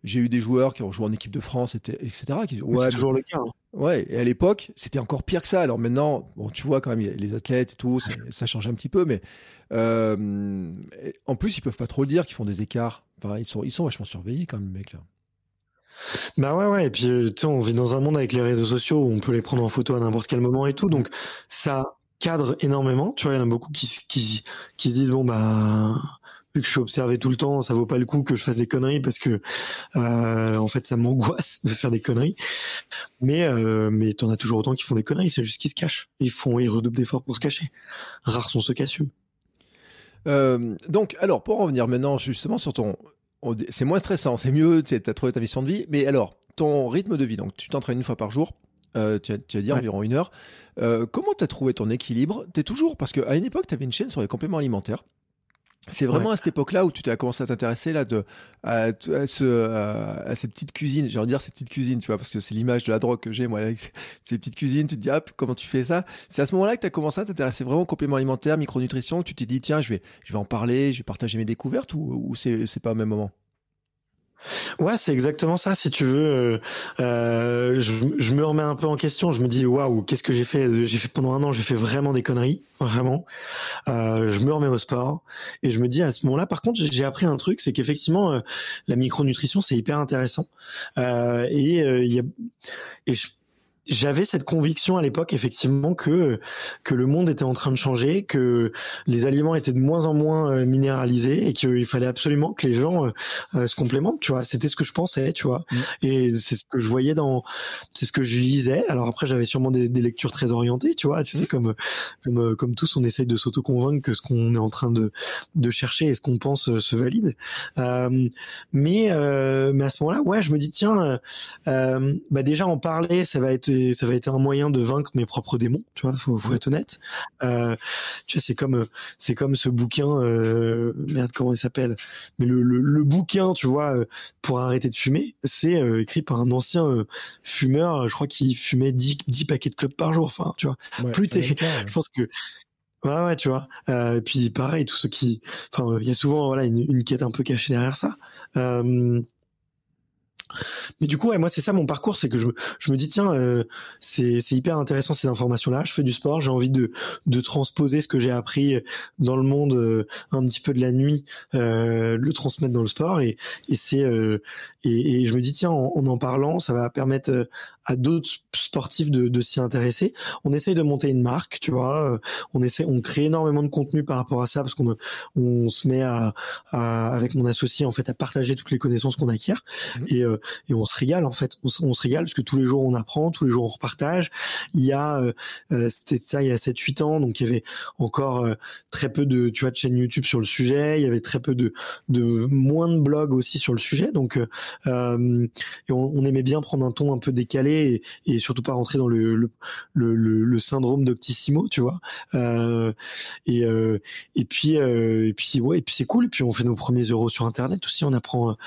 J'ai eu des joueurs qui ont joué en équipe de France, etc. Qui, ouais, c'est toujours le cas. Hein. Ouais, et à l'époque, c'était encore pire que ça. Alors maintenant, bon, tu vois quand même, les athlètes et tout, ça, change un petit peu, mais euh, en plus, ils peuvent pas trop le dire qu'ils font des écarts. Enfin, ils sont, ils sont vachement surveillés quand même, les mecs là. Bah ouais, ouais. Et puis, euh, tu on vit dans un monde avec les réseaux sociaux où on peut les prendre en photo à n'importe quel moment et tout. Donc, ça cadre énormément. Tu vois, il y en a beaucoup qui, qui, qui se disent, bon, bah, vu que je suis observé tout le temps, ça vaut pas le coup que je fasse des conneries parce que, euh, en fait, ça m'angoisse de faire des conneries. Mais, euh, mais t'en as toujours autant qui font des conneries. C'est juste qu'ils se cachent. Ils font, ils redoublent d'efforts pour se cacher. Rares sont ceux qui assument. Euh, donc, alors, pour revenir maintenant justement sur ton, c'est moins stressant, c'est mieux, tu as trouvé ta mission de vie. Mais alors, ton rythme de vie, donc tu t'entraînes une fois par jour, euh, tu, as, tu, as, dit environ une heure. Euh, comment tu as trouvé ton équilibre? Tu es toujours, parce qu'à une époque, tu avais une chaîne sur les compléments alimentaires. C'est vraiment à cette époque-là où tu as commencé à t'intéresser là de à, ce, à, cette petite cuisine. J'ai envie de dire cette petite cuisine, tu vois, parce que c'est l'image de la drogue que j'ai moi avec ces petites cuisines. Tu te dis hop, comment tu fais ça? C'est à ce moment-là que tu as commencé à t'intéresser vraiment aux compléments alimentaires, micronutrition. Que tu t'es dit tiens, je vais je vais en parler, je vais partager mes découvertes ou, ou c'est c'est pas au même moment? Ouais, c'est exactement ça. Si tu veux, euh, euh, je, je, me remets un peu en question. Je me dis waouh, qu'est-ce que j'ai fait J'ai fait pendant un an, j'ai fait vraiment des conneries, vraiment. Euh, je me remets au sport et je me dis à ce moment-là. Par contre, j'ai appris un truc, c'est qu'effectivement, euh, la micronutrition c'est hyper intéressant. Euh, et il y a et je, j'avais cette conviction à l'époque effectivement que que le monde était en train de changer, que les aliments étaient de moins en moins euh, minéralisés et qu'il fallait absolument que les gens euh, euh, se complémentent, tu vois. C'était ce que je pensais, tu vois. Mm. Et c'est ce que je voyais dans, c'est ce que je lisais. Alors après, j'avais sûrement des, des, lectures très orientées, tu vois. Tu sais, mm. comme comme comme tous, on essaye de s'auto-convaincre que ce qu'on est en train de de chercher et ce qu'on pense se valide. Euh, mais mais à ce moment-là, ouais, je me dis tiens, bah déjà en parler, ça va être ça va être un moyen de vaincre mes propres démons, tu vois, faut, faut être honnête. Euh, tu vois, c'est comme c'est comme ce bouquin, euh, merde, comment il s'appelle? Mais le, le, bouquin, tu vois, euh, pour arrêter de fumer, c'est euh, écrit par un ancien euh, fumeur, je crois qu'il fumait 10, 10 paquets de clubs par jour. Enfin, tu vois, plus t'es, je pense que Ouais, ouais, tu vois. Euh, et puis pareil, tous ceux qui, enfin, il y a souvent voilà une, une, quête un peu cachée derrière ça. Euh, Mais du coup, ouais, moi, c'est ça mon parcours, c'est que je, je me dis, tiens, euh, c'est hyper intéressant ces informations-là. Je fais du sport, j'ai envie de, de transposer ce que j'ai appris dans le monde euh, un petit peu de la nuit, euh, le transmettre dans le sport. Et, et c'est euh, et, et, je me dis, tiens, en, en, parlant, ça va permettre à d'autres sportifs de, de s'y intéresser. On essaye de monter une marque, tu vois. On essaie, on crée énormément de contenu par rapport à ça parce qu'on on se met à, à, avec mon associé en fait à partager toutes les connaissances qu'on acquiert. Mmh. Et et on se régale en fait. On, on, se régale parce que tous les jours on apprend, tous les jours on repartage. Il y a euh, euh c'était ça il y a 7 8 ans donc il y avait encore euh, très peu de tu vois de chaînes YouTube sur le sujet, il y avait très peu de de moins de blogs aussi sur le sujet donc euh, et on, on, aimait bien prendre un ton un peu décalé et, et surtout pas rentrer dans le le, le, le, syndrome d'Octissimo, tu vois. et et puis et puis ouais et puis c'est cool. Et puis on fait nos premiers euros sur internet aussi, on apprend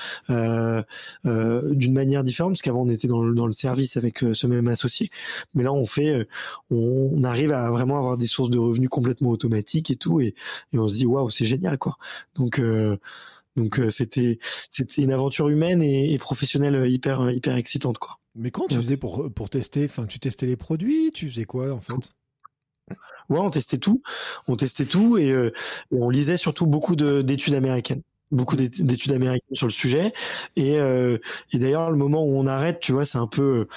euh, d'une manière différente parce qu'avant on était dans le, dans le service avec euh, ce même associé. Mais là on fait euh, on, arrive à vraiment avoir des sources de revenus complètement automatiques et tout. Et, et on se dit waouh c'est génial quoi. Donc euh, donc c'était c'était une aventure humaine et, et, professionnelle hyper hyper excitante quoi mais quand tu faisais pour pour tester enfin tu testais les produits tu faisais quoi en fait? Ouais, on testait tout, on testait tout et, et on lisait surtout beaucoup d'études américaines. Beaucoup d'études américaines sur le sujet. Et, euh, et d'ailleurs, le moment où on arrête, tu vois, c'est un peu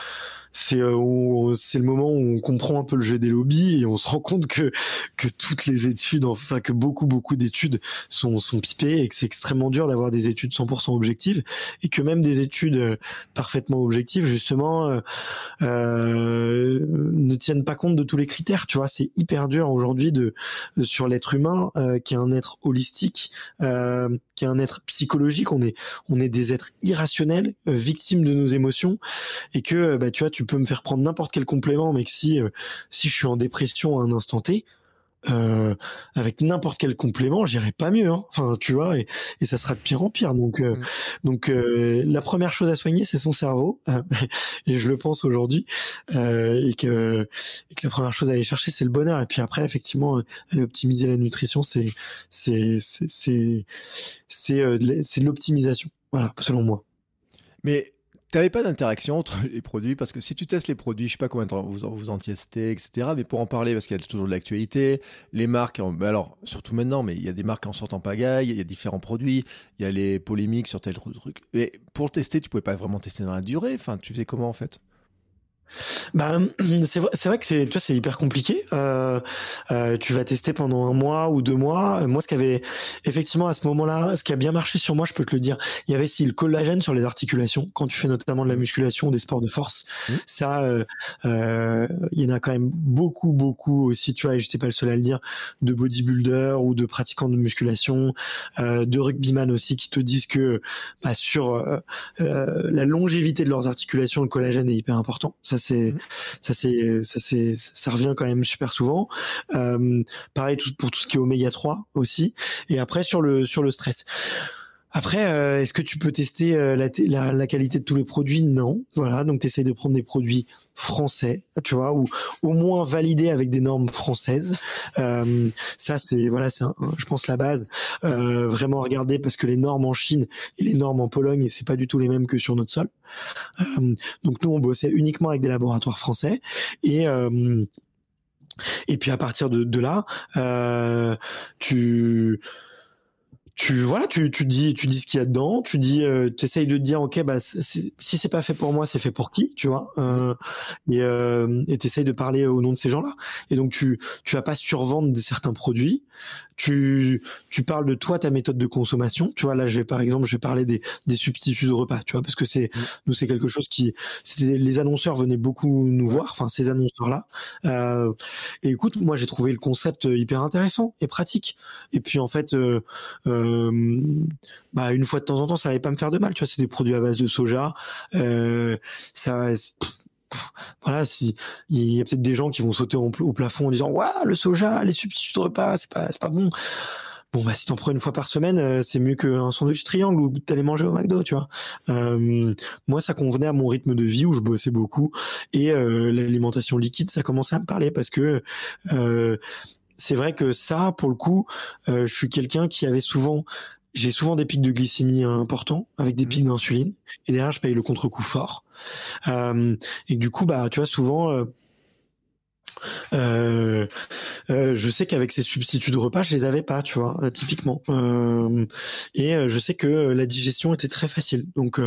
c'est euh, le moment où on comprend un peu le jeu des lobbies et on se rend compte que que toutes les études, enfin que beaucoup beaucoup d'études sont sont pipées et que c'est extrêmement dur d'avoir des études 100% objectives et que même des études euh, parfaitement objectives justement euh, euh, ne tiennent pas compte de tous les critères. Tu vois, c'est hyper dur aujourd'hui de, sur l'être humain euh, qui est un être holistique, euh, qui est un être psychologique. On est on est des êtres irrationnels, victimes de nos émotions et que bah tu vois tu tu peux me faire prendre n'importe quel complément, mais que si euh, si je suis en dépression à un instant T, euh, avec n'importe quel complément, j'irai pas mieux. Hein. Enfin, tu vois, et, et, ça sera de pire en pire. Donc, euh, mm. donc la première chose à soigner, c'est son cerveau, et je le pense aujourd'hui, et que, et, que, la première chose à aller chercher, c'est le bonheur. Et puis après, effectivement, aller optimiser la nutrition, c'est c'est c'est c'est c'est de l'optimisation. Voilà, selon moi. Mais n'avais pas d'interaction entre les produits parce que si tu testes les produits, je sais pas combien de temps vous, en testez, etc. Mais pour en parler, parce qu'il y a toujours de l'actualité, les marques, ben alors surtout maintenant, mais il y a des marques en sortant pagaille, il y a différents produits, il y a les polémiques sur tel truc. Mais pour tester, tu pouvais pas vraiment tester dans la durée. Enfin, tu faisais comment en fait? Bah, c'est vrai, c'est vrai que c'est, tu vois, c'est hyper compliqué. Euh, euh, tu vas tester pendant un mois ou deux mois. Moi, ce qui avait effectivement à ce moment-là, ce qui a bien marché sur moi, je peux te le dire, il y avait si le collagène sur les articulations quand tu fais notamment de la mmh. musculation ou des sports de force. Mmh. Ça, euh, euh, il y en a quand même beaucoup, beaucoup aussi. Tu vois, et j'étais pas le seul à le dire, de bodybuilders ou de pratiquants de musculation, euh, de rugbyman aussi, qui te disent que bah, sur euh, la longévité de leurs articulations, le collagène est hyper important. Ça, c'est mmh. ça c'est ça c'est ça revient quand même super souvent. Euh, pareil pour tout ce qui est oméga 3 aussi. Et après sur le sur le stress. Après, euh, est-ce que tu peux tester euh, la, la, la, qualité de tous les produits? Non. Voilà, donc tu essayes de prendre des produits français, tu vois, ou au moins validés avec des normes françaises. Euh, ça, c'est voilà, c'est je pense la base. Euh, vraiment regarder parce que les normes en Chine et les normes en Pologne, c'est pas du tout les mêmes que sur notre sol. Euh, donc nous, on bossait uniquement avec des laboratoires français et et puis à partir de, de là, tu tu voilà, tu tu dis tu dis ce qu'il y a dedans, tu dis euh, tu essayes de te dire OK bah si c'est pas fait pour moi, c'est fait pour qui, tu vois euh, et euh, et t'essayes de parler au nom de ces gens-là. Et donc tu tu vas pas survendre de certains produits, tu tu parles de toi ta méthode de consommation, tu vois là je vais par exemple, je vais parler des des substituts de repas, tu vois parce que c'est nous c'est quelque chose qui les annonceurs venaient beaucoup nous voir, enfin ces annonceurs là. Euh, et écoute, moi j'ai trouvé le concept hyper intéressant et pratique. Et puis en fait euh, euh, bah une fois de temps en temps, ça allait pas me faire de mal. Tu vois, c'est des produits à base de soja. Euh, ça, voilà, il y a peut-être des gens qui vont sauter au, plafond en disant, waouh, le soja, les substituts de repas, c'est pas, c'est pas bon. Bon bah si t'en prends une fois par semaine, euh, c'est mieux qu'un sandwich triangle ou t'allais manger au McDo, tu vois. Euh, moi, ça convenait à mon rythme de vie où je bossais beaucoup et euh, l'alimentation liquide, ça commençait à me parler parce que c'est vrai que ça, pour le coup, euh, je suis quelqu'un qui avait souvent j'ai souvent des pics de glycémie importants avec des mmh. pics d'insuline et derrière je paye le contre-coup fort euh, et du coup bah tu vois souvent euh, euh, euh, je sais qu'avec ces substituts de repas, je les avais pas, tu vois, euh, typiquement. Euh, et je sais que la digestion était très facile. Donc,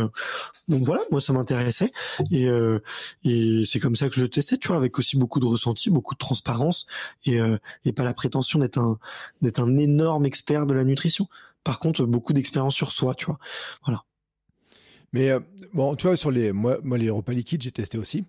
donc voilà, moi ça m'intéressait. Et, et c'est comme ça que je testais, tu vois, avec aussi beaucoup de ressenti, beaucoup de transparence et, et pas la prétention d'être un d'être un énorme expert de la nutrition. Par contre, beaucoup d'expérience sur soi, tu vois. Voilà. Mais bon, tu vois, sur les, moi, moi les repas liquides, j'ai testé aussi.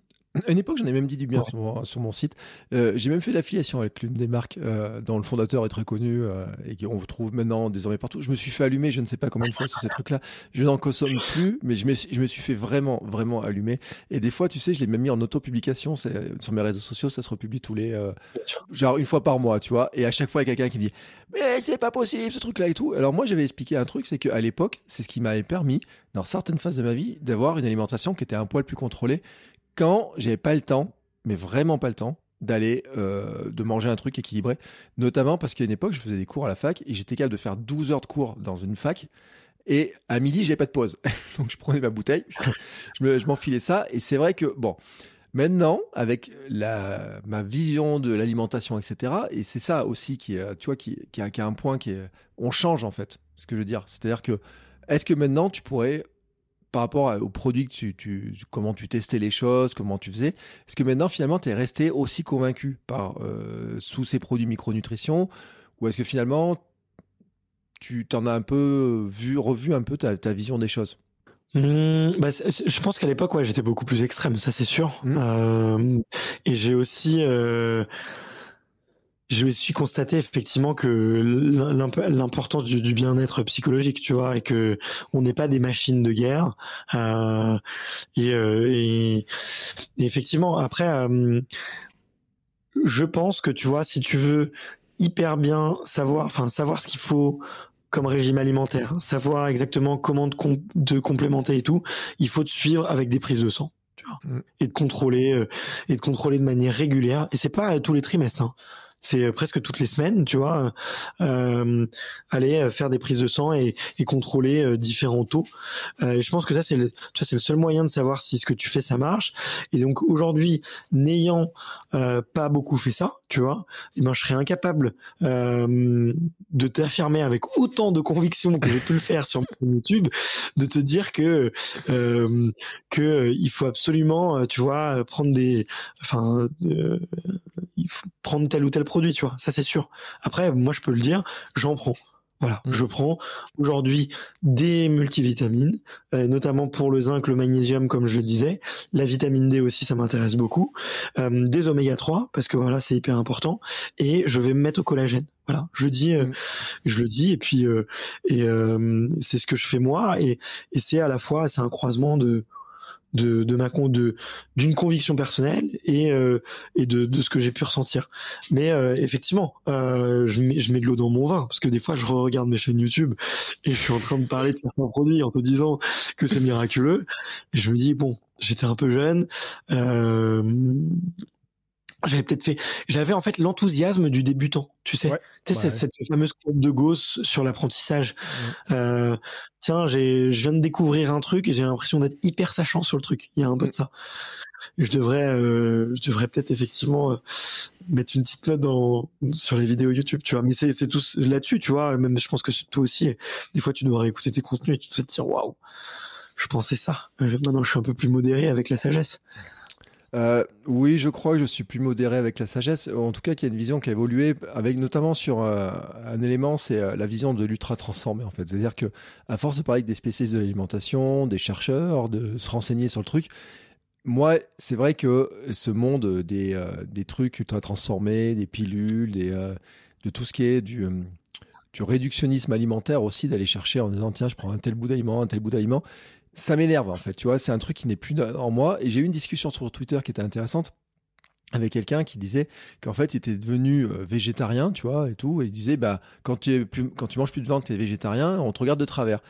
À une époque, j'en ai même dit du bien sur, mon, sur, mon, site. Euh, j'ai même fait l'affiliation avec l'une des marques euh, dont le fondateur est très connu euh, et qu'on vous trouve maintenant désormais partout. Je me suis fait allumer, je ne sais pas combien de fois sur ces trucs-là. Je n'en consomme plus, mais je me, je me suis fait vraiment, vraiment allumer. Et des fois, tu sais, je l'ai même mis en auto-publication sur mes réseaux sociaux. Ça se republie tous les. Euh, genre une fois par mois, tu vois. Et à chaque fois, il y a quelqu'un qui me dit Mais c'est pas possible ce truc-là et tout. Alors moi, j'avais expliqué un truc, c'est qu'à l'époque, c'est ce qui m'avait permis, dans certaines phases de ma vie, d'avoir une alimentation qui était un poil plus contrôlée quand j'avais pas le temps, mais vraiment pas le temps, d'aller euh, de manger un truc équilibré, notamment parce qu'à une époque, je faisais des cours à la fac et j'étais capable de faire 12 heures de cours dans une fac. Et à midi, j'avais pas de pause. Donc je prenais ma bouteille, je m'enfilais ça. Et c'est vrai que, bon, maintenant, avec la, ma vision de l'alimentation, etc., et c'est ça aussi qui, est, tu vois, a, qui a un point qui est. On change en fait, ce que je veux dire. C'est-à-dire que, est-ce que maintenant tu pourrais par rapport aux produits que tu, comment tu testais les choses, comment tu faisais, est-ce que maintenant finalement tu es resté aussi convaincu par euh, sous ces produits micronutrition ou est-ce que finalement tu t'en as un peu vu, revu un peu ta, vision des choses? Mmh, bah, je pense qu'à l'époque, ouais, j'étais beaucoup plus extrême, ça c'est sûr. Mmh. Euh, et j'ai aussi, euh, je me suis constaté effectivement que l'importance du, bien-être psychologique, tu vois, et que on n'est pas des machines de guerre. Euh, et, euh, et, effectivement, après, euh, je pense que tu vois, si tu veux hyper bien savoir, enfin savoir ce qu'il faut comme régime alimentaire, savoir exactement comment te, complémenter et tout, il faut te suivre avec des prises de sang. Tu vois, mmh. et de contrôler et de contrôler de manière régulière et c'est pas tous les trimestres hein c'est euh, presque toutes les semaines, tu vois, euh, aller euh, faire des prises de sang et, contrôler euh, différents taux. Euh, et je pense que ça, c'est le, c'est le seul moyen de savoir si ce que tu fais, ça marche. Et donc aujourd'hui, n'ayant euh, pas beaucoup fait ça, tu vois, eh ben, je serais incapable de t'affirmer avec autant de conviction que j'ai pu le faire sur YouTube, de te dire que que il faut absolument, tu vois, prendre des, enfin, faut prendre tel ou tel produit, tu vois. Ça, c'est sûr. Après, moi, je peux le dire, j'en prends. Voilà, mm. je prends aujourd'hui des multivitamines, euh, notamment pour le zinc, le magnésium, comme je le disais. La vitamine D aussi, ça m'intéresse beaucoup. Euh, des oméga 3, parce que voilà, c'est hyper important. Et je vais me mettre au collagène. Voilà, je dis, euh, mm. je le dis, et puis et c'est ce que je fais moi, et, et c'est à la fois, c'est un croisement de de, de ma de d'une conviction personnelle et euh, et de, de ce que j'ai pu ressentir. Mais euh, effectivement euh, je mets je mets de l'eau dans mon vin parce que des fois je regarde mes chaînes YouTube et je suis en train de parler de certains produits en te disant que c'est miraculeux. Et je me dis bon j'étais un peu jeune euh, j'avais peut-être fait j'avais en fait l'enthousiasme du débutant tu sais. Tu sais cette, fameuse courbe de Gauss sur l'apprentissage. Euh, tiens j'ai je viens de découvrir un truc et j'ai l'impression d'être hyper sachant sur le truc. Il y a un peu de ça. Je devrais euh, je devrais peut-être effectivement euh, mettre une petite note dans sur les vidéos YouTube tu vois. Mais c'est c'est tout là-dessus tu vois même je pense que toi aussi. Des fois tu devrais écouter tes contenus et tu te dire waouh je pensais ça. Euh, maintenant je suis un peu plus modéré avec la sagesse euh, oui, je crois que je suis plus modéré avec la sagesse. En tout cas, qu'il y a une vision qui a évolué, avec notamment sur euh, un élément, c'est euh, la vision de l'ultra transformé en fait. C'est-à-dire que, à force de parler avec des spécialistes de l'alimentation, des chercheurs, de se renseigner sur le truc, moi, c'est vrai que ce monde des, des trucs ultra transformés, des pilules, de tout ce qui est du du réductionnisme alimentaire aussi, d'aller chercher en disant tiens, je prends un tel bout d'aliment, un tel bout d'aliment ça m'énerve en fait, tu vois, c'est un truc qui n'est plus en moi. Et j'ai eu une discussion sur Twitter qui était intéressante avec quelqu'un qui disait qu'en fait il était devenu euh, végétarien, tu vois, et tout, et il disait bah quand tu es plus, quand tu manges plus de viande, tu es végétarien, on te regarde de travers.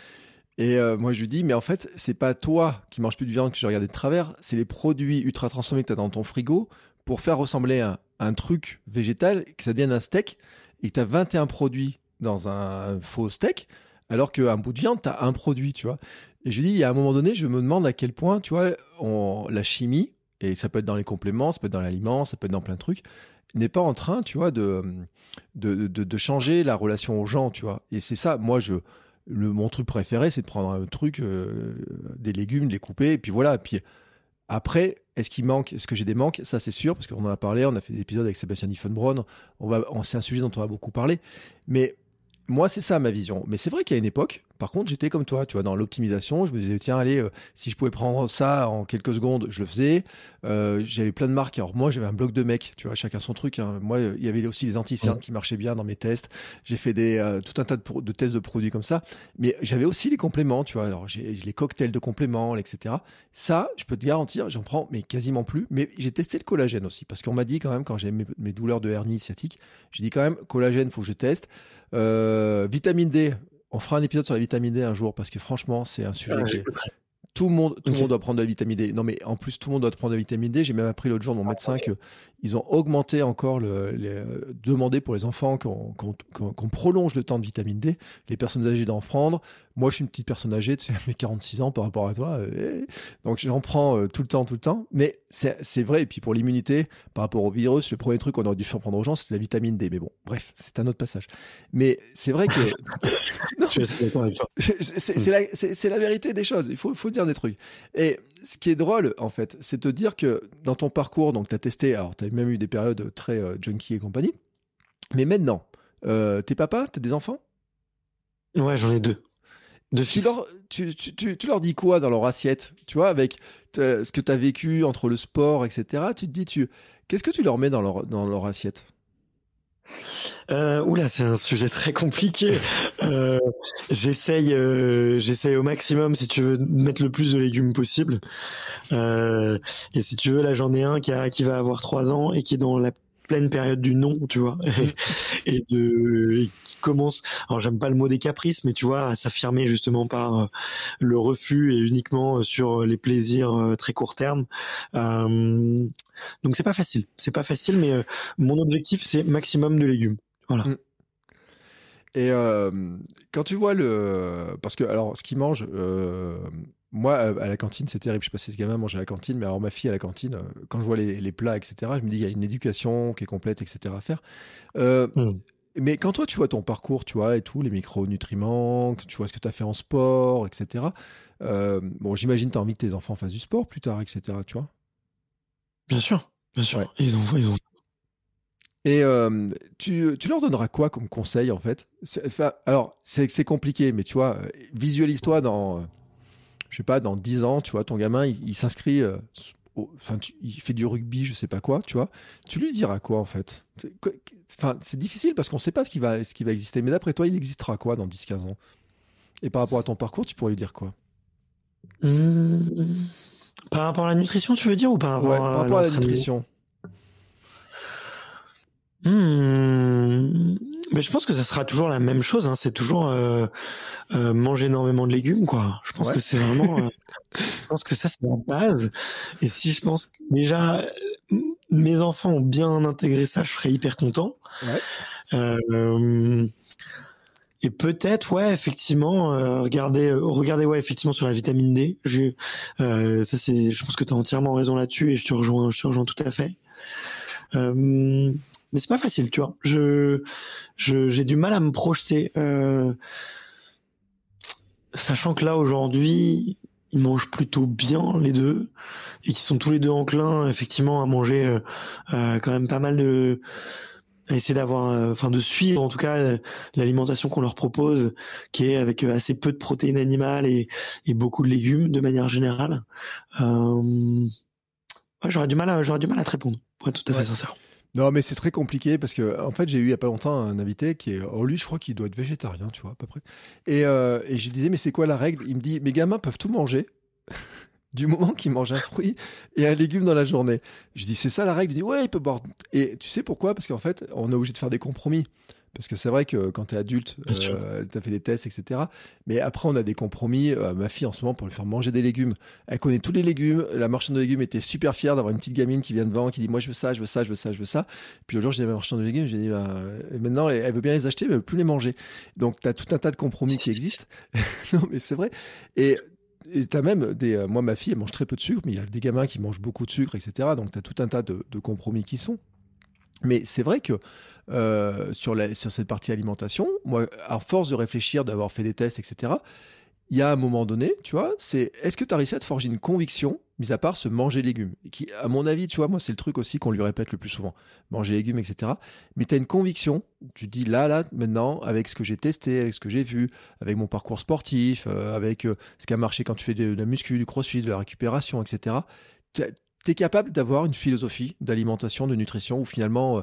Et euh, moi je lui dis mais en fait c'est pas toi qui manges plus de viande que je regardais de travers, c'est les produits ultra transformés que tu as dans ton frigo pour faire ressembler un, truc végétal que ça devienne un steak et que tu as 21 produits dans un faux steak Alors qu'un bout de viande, tu as un produit, tu vois. Et je dis, il y a un moment donné, je me demande à quel point, tu vois, la chimie, et ça peut être dans les compléments, ça peut être dans l'aliment, ça peut être dans plein de trucs, n'est pas en train, tu vois, de, de, de, changer la relation aux gens, tu vois. Et c'est ça, moi, je, le, mon truc préféré, c'est de prendre un truc, euh, des légumes, de les couper, et puis voilà. Et puis après, est-ce qu'il manque, est-ce que j'ai des manques? Ça, c'est sûr, parce qu'on en a parlé, on a fait des épisodes avec Sébastien Diffenbronn, on va, c'est un sujet dont on va beaucoup parler. Mais moi, c'est ça ma vision. Mais c'est vrai qu'il y a une époque, par contre, j'étais comme toi, tu vois, dans l'optimisation. Je me disais, tiens, allez, euh, si je pouvais prendre ça en quelques secondes, je le faisais. Euh, j'avais plein de marques. Alors moi, j'avais un bloc de mecs, tu vois, chacun son truc. Hein. Moi, il y avait aussi les anti qui marchaient bien dans mes tests. J'ai fait des euh, tout un tas de, tests de produits comme ça. Mais j'avais aussi les compléments, tu vois. Alors j'ai les cocktails de compléments, etc. Ça, je peux te garantir, j'en prends, mais quasiment plus. Mais j'ai testé le collagène aussi, parce qu'on m'a dit quand même quand j'ai mes, mes, douleurs de hernie sciatique, j'ai dit quand même collagène, faut que je teste. vitamine D, on fera un épisode sur la vitamine D un jour parce que franchement, c'est un sujet ah, tout le monde, tout le monde doit prendre de la vitamine D. Non, mais en plus, tout le monde doit prendre de la vitamine D. J'ai même appris l'autre jour de mon médecin que ils ont augmenté encore le, les, demander pour les enfants qu'on prolonge le temps de vitamine D. Les personnes âgées d'en prendre. Moi, je suis une petite personne âgée, tu sais, j'ai 46 ans par rapport à toi. Euh, donc, j'en prends euh, tout le temps, tout le temps. Mais c'est vrai. Et puis, pour l'immunité, par rapport au virus, le premier truc qu'on aurait dû faire prendre aux gens, c'est la vitamine D. Mais bon, bref, c'est un autre passage. Mais c'est vrai que. c'est la, la, vérité des choses. Il faut, faut dire des trucs. Et ce qui est drôle, en fait, c'est de dire que dans ton parcours, donc, tu as testé, alors, tu même eu des périodes très euh, junkie et compagnie. Mais maintenant, euh, t'es papa, t'as des enfants? Ouais, j'en ai deux. De tu, leur, tu, tu, tu, leur dis quoi dans leur assiette? Tu vois, avec ce que tu as vécu entre le sport, etc. Tu te dis, tu, qu'est-ce que tu leur mets dans leur, dans leur assiette? Euh, oula, c'est un sujet très compliqué. Euh, j'essaye, euh, j'essaye au maximum, si tu veux, mettre le plus de légumes possible. Euh, et si tu veux, là, j'en ai un qui, a, qui va avoir trois ans et qui est dans la pleine période du non, tu vois, et de qui commence. Alors j'aime pas le mot des caprices, mais tu vois, à s'affirmer justement par euh, le refus et uniquement sur les plaisirs euh, très court terme. Euh, donc c'est pas facile, c'est pas facile, mais mon objectif c'est maximum de légumes. Voilà. Mm. Et quand tu vois le, parce que alors ce qu'ils mangent, moi, à la cantine, c'est terrible. Je sais pas si ce gamin mange à la cantine, mais alors ma fille à la cantine, euh, quand je vois les, plats, etc., je me dis il y a une éducation qui est complète, etc. à faire. Euh, hmm. Mais quand toi, tu vois ton parcours, tu vois, et tout, les micronutriments, tu vois ce que tu as fait en sport, etc. Euh, bon, j'imagine tu as envie que tes enfants fassent du sport plus tard, etc. Tu vois Bien sûr, bien sûr. Ils ont, ils ont. Et tu, tu, leur donneras quoi comme conseil en fait? Alors, c'est compliqué, mais tu vois, visualise-toi dans je sais pas, dans 10 ans, tu vois, ton gamin, il, s'inscrit, euh, enfin, il fait du rugby, je sais pas quoi, tu vois, tu lui diras quoi en fait? Enfin, c'est difficile parce qu'on sait pas ce qui va, ce qui va exister, mais d'après toi, il existera quoi dans 10-15 ans? Et par rapport à ton parcours, tu pourrais lui dire quoi? Mmh. Par rapport à la nutrition, tu veux dire, ou par rapport, par rapport à, la nutrition. Mmh. Mais je pense que ça sera toujours la même chose. Hein. C'est toujours euh, euh, manger énormément de légumes, quoi. Je pense que c'est vraiment. Euh, je pense que ça c'est la base. Et si je pense que déjà mes enfants ont bien intégré ça, je serais hyper content. Ouais. et peut-être, ouais, effectivement, regardez, regardez, ouais, effectivement, sur la vitamine D. Je, ça, c'est, je pense que tu as entièrement raison là-dessus et je te rejoins, je te rejoins tout à fait. Euh, mais c'est pas facile, tu vois. Je, j'ai du mal à me projeter, euh, sachant que là aujourd'hui, ils mangent plutôt bien les deux et qu'ils sont tous les deux enclins, effectivement, à manger euh, euh quand même pas mal de, à essayer d'avoir, euh, enfin de suivre en tout cas l'alimentation qu'on leur propose, qui est avec assez peu de protéines animales et, et beaucoup de légumes de manière générale. Ouais, j'aurais du mal, à, j'aurais du mal à te répondre, pour être tout à fait sincère. Non, mais c'est très compliqué parce que, en fait, j'ai eu il y a pas longtemps un invité qui est, oh, lui, je crois qu'il doit être végétarien, tu vois, à peu près. Et, euh, et je lui disais, mais c'est quoi la règle? Il me dit, mes gamins peuvent tout manger du moment qu'ils mangent un fruit et un légume dans la journée. Je dis, c'est ça la règle? Il dit, ouais, il peut boire. Et tu sais pourquoi? Parce qu'en fait, on est obligé de faire des compromis. Parce que c'est vrai que quand tu es adulte, euh, tu as fait des tests, etc. Mais après, on a des compromis. Euh, ma fille, en ce moment, pour lui faire manger des légumes, elle connaît tous les légumes. La marchande de légumes était super fière d'avoir une petite gamine qui vient devant, qui dit Moi, je veux ça, je veux ça, je veux ça, je veux ça. Puis le jour, j'ai dit à la marchande de légumes, j'ai dit bah, Maintenant, elle veut bien les acheter, mais elle veut plus les manger. Donc, tu as tout un tas de compromis qui existent. non, mais c'est vrai. Et et tu as même des. Euh, moi, ma fille, elle mange très peu de sucre, mais il y a des gamins qui mangent beaucoup de sucre, etc. Donc, tu as tout un tas de, compromis qui sont. Mais c'est vrai que euh, sur, sur cette partie alimentation, moi, à force de réfléchir, d'avoir fait des tests, etc., il y a un moment donné, tu vois, c'est est-ce que tu as réussi à te forger une conviction, mis à part se manger légumes qui, À mon avis, tu vois, moi, c'est le truc aussi qu'on lui répète le plus souvent manger légumes, etc. Mais tu as une conviction, tu dis là, là, maintenant, avec ce que j'ai testé, avec ce que j'ai vu, avec mon parcours sportif, euh, avec euh, ce qui a marché quand tu fais de, la muscu, du crossfit, de la récupération, etc. es capable d'avoir une philosophie d'alimentation, de nutrition où finalement, euh,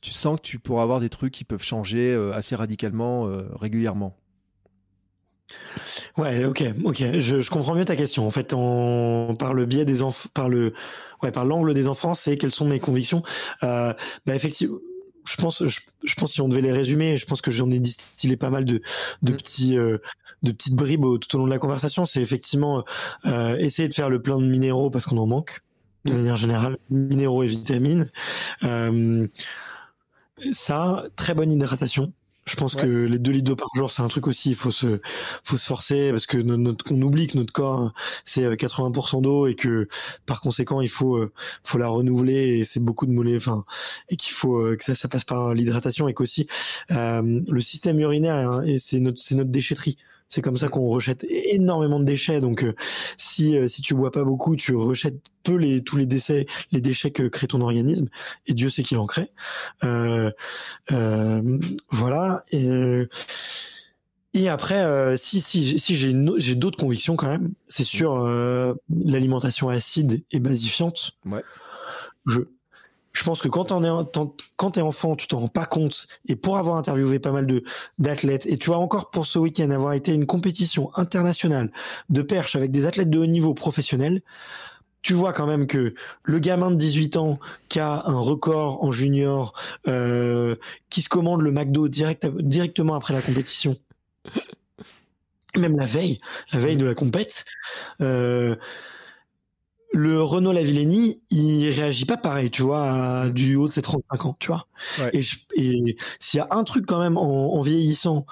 tu sens que tu pourras avoir des trucs qui peuvent changer assez radicalement, régulièrement? Ouais, ok, ok. Je, comprends mieux ta question. En fait, par le biais des enfants, par le, ouais, par l'angle des enfants, c'est quelles sont mes convictions. Euh, bah effectivement, je pense, je, pense si on devait les résumer, je pense que j'en ai distillé pas mal de, de mm. petits, euh, de petites bribes tout au long de la conversation. C'est effectivement euh, essayer de faire le plein de minéraux parce qu'on en manque de manière générale, minéraux et vitamines. Euh, ça, très bonne hydratation. Je pense que les 2 litres d'eau par jour, c'est un truc aussi. Il faut se, faut se forcer parce que notre, on oublie que notre corps c'est 80% euh, d'eau et que par conséquent il faut, euh, faut la renouveler et c'est beaucoup de mollets. Enfin, et qu'il faut euh, que ça, ça passe par l'hydratation et qu'aussi euh, le système urinaire, hein, et c'est notre, c'est notre déchetterie. C'est comme ça qu'on rejette énormément de déchets. Donc, euh, si euh, si tu bois pas beaucoup, tu rejettes peu les tous les décès, les déchets que crée ton organisme. Et Dieu sait qu'il en crée. Euh, voilà. Et, et après, si si si j'ai j'ai d'autres convictions quand même, c'est sur l'alimentation acide et basifiante. Ouais. Je je pense que quand t'en es quand t'es enfant, tu t'en rends pas compte. Et pour avoir interviewé pas mal de d'athlètes, et tu vois encore pour ce week-end avoir été une compétition internationale de perche avec des athlètes de haut niveau professionnels, tu vois quand même que le gamin de 18 ans qui a un record en junior, euh, qui se commande le McDo direct, directement après la compétition, même la veille, la veille de la compète. Euh, le Renault Lavillenie, il réagit pas pareil, tu vois, du haut de ses 35 ans, tu vois. Et, et s'il y a un truc quand même en, vieillissant,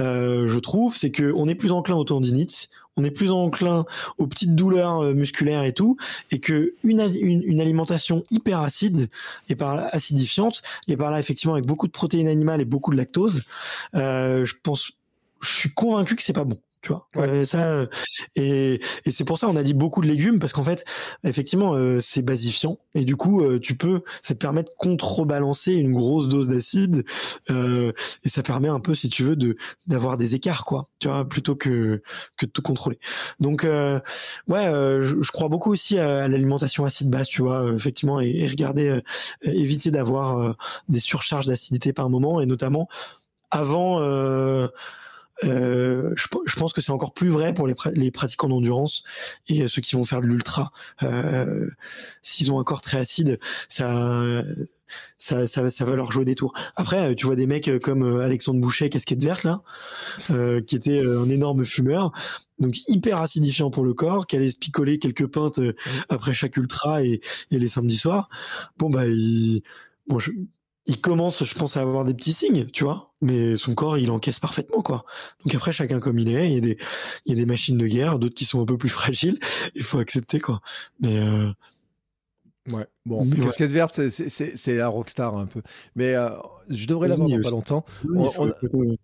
euh, je trouve, c'est que on est plus enclin aux tendinites, on est plus enclin aux petites douleurs euh, musculaires et tout, et que une, une, alimentation hyper acide et par là acidifiante et par là effectivement avec beaucoup de protéines animales et beaucoup de lactose, euh, je pense, je suis convaincu que c'est pas bon tu vois? Ouais. ça, euh, et, et c'est pour ça on a dit beaucoup de légumes parce qu'en fait, effectivement, euh, c'est basifiant et du coup, euh, tu peux, ça te permet de contrebalancer une grosse dose d'acide et ça permet un peu, si tu veux, de d'avoir des écarts, quoi, tu vois, plutôt que que de tout contrôler. Donc, ouais, je, je, crois beaucoup aussi à, l'alimentation acide basse, tu vois, effectivement, et, et regarder, éviter d'avoir des surcharges d'acidité par moment et notamment avant. Euh, je, je, pense que c'est encore plus vrai pour les, les, pratiquants d'endurance et ceux qui vont faire de l'ultra. Euh, S'ils ont un corps très acide, ça, ça, ça, ça, va leur jouer des tours. Après, tu vois des mecs comme euh, Alexandre Boucher, casquette verte là, euh, qui était euh, un énorme fumeur, donc hyper acidifiant pour le corps, qui allait se picoler quelques pintes euh, après chaque ultra et, et les samedis soirs. Bon bah, il, bon, je, il commence, je pense, à avoir des petits signes, tu vois, mais son corps, il encaisse parfaitement, quoi. Donc après, chacun comme il est, il y a des, il y a des machines de guerre, d'autres qui sont un peu plus fragiles, il faut accepter, quoi. Mais euh... Ouais, bon, casquette verte, c'est la rockstar un peu. Mais euh, je devrais l'avoir dans pas longtemps. on, on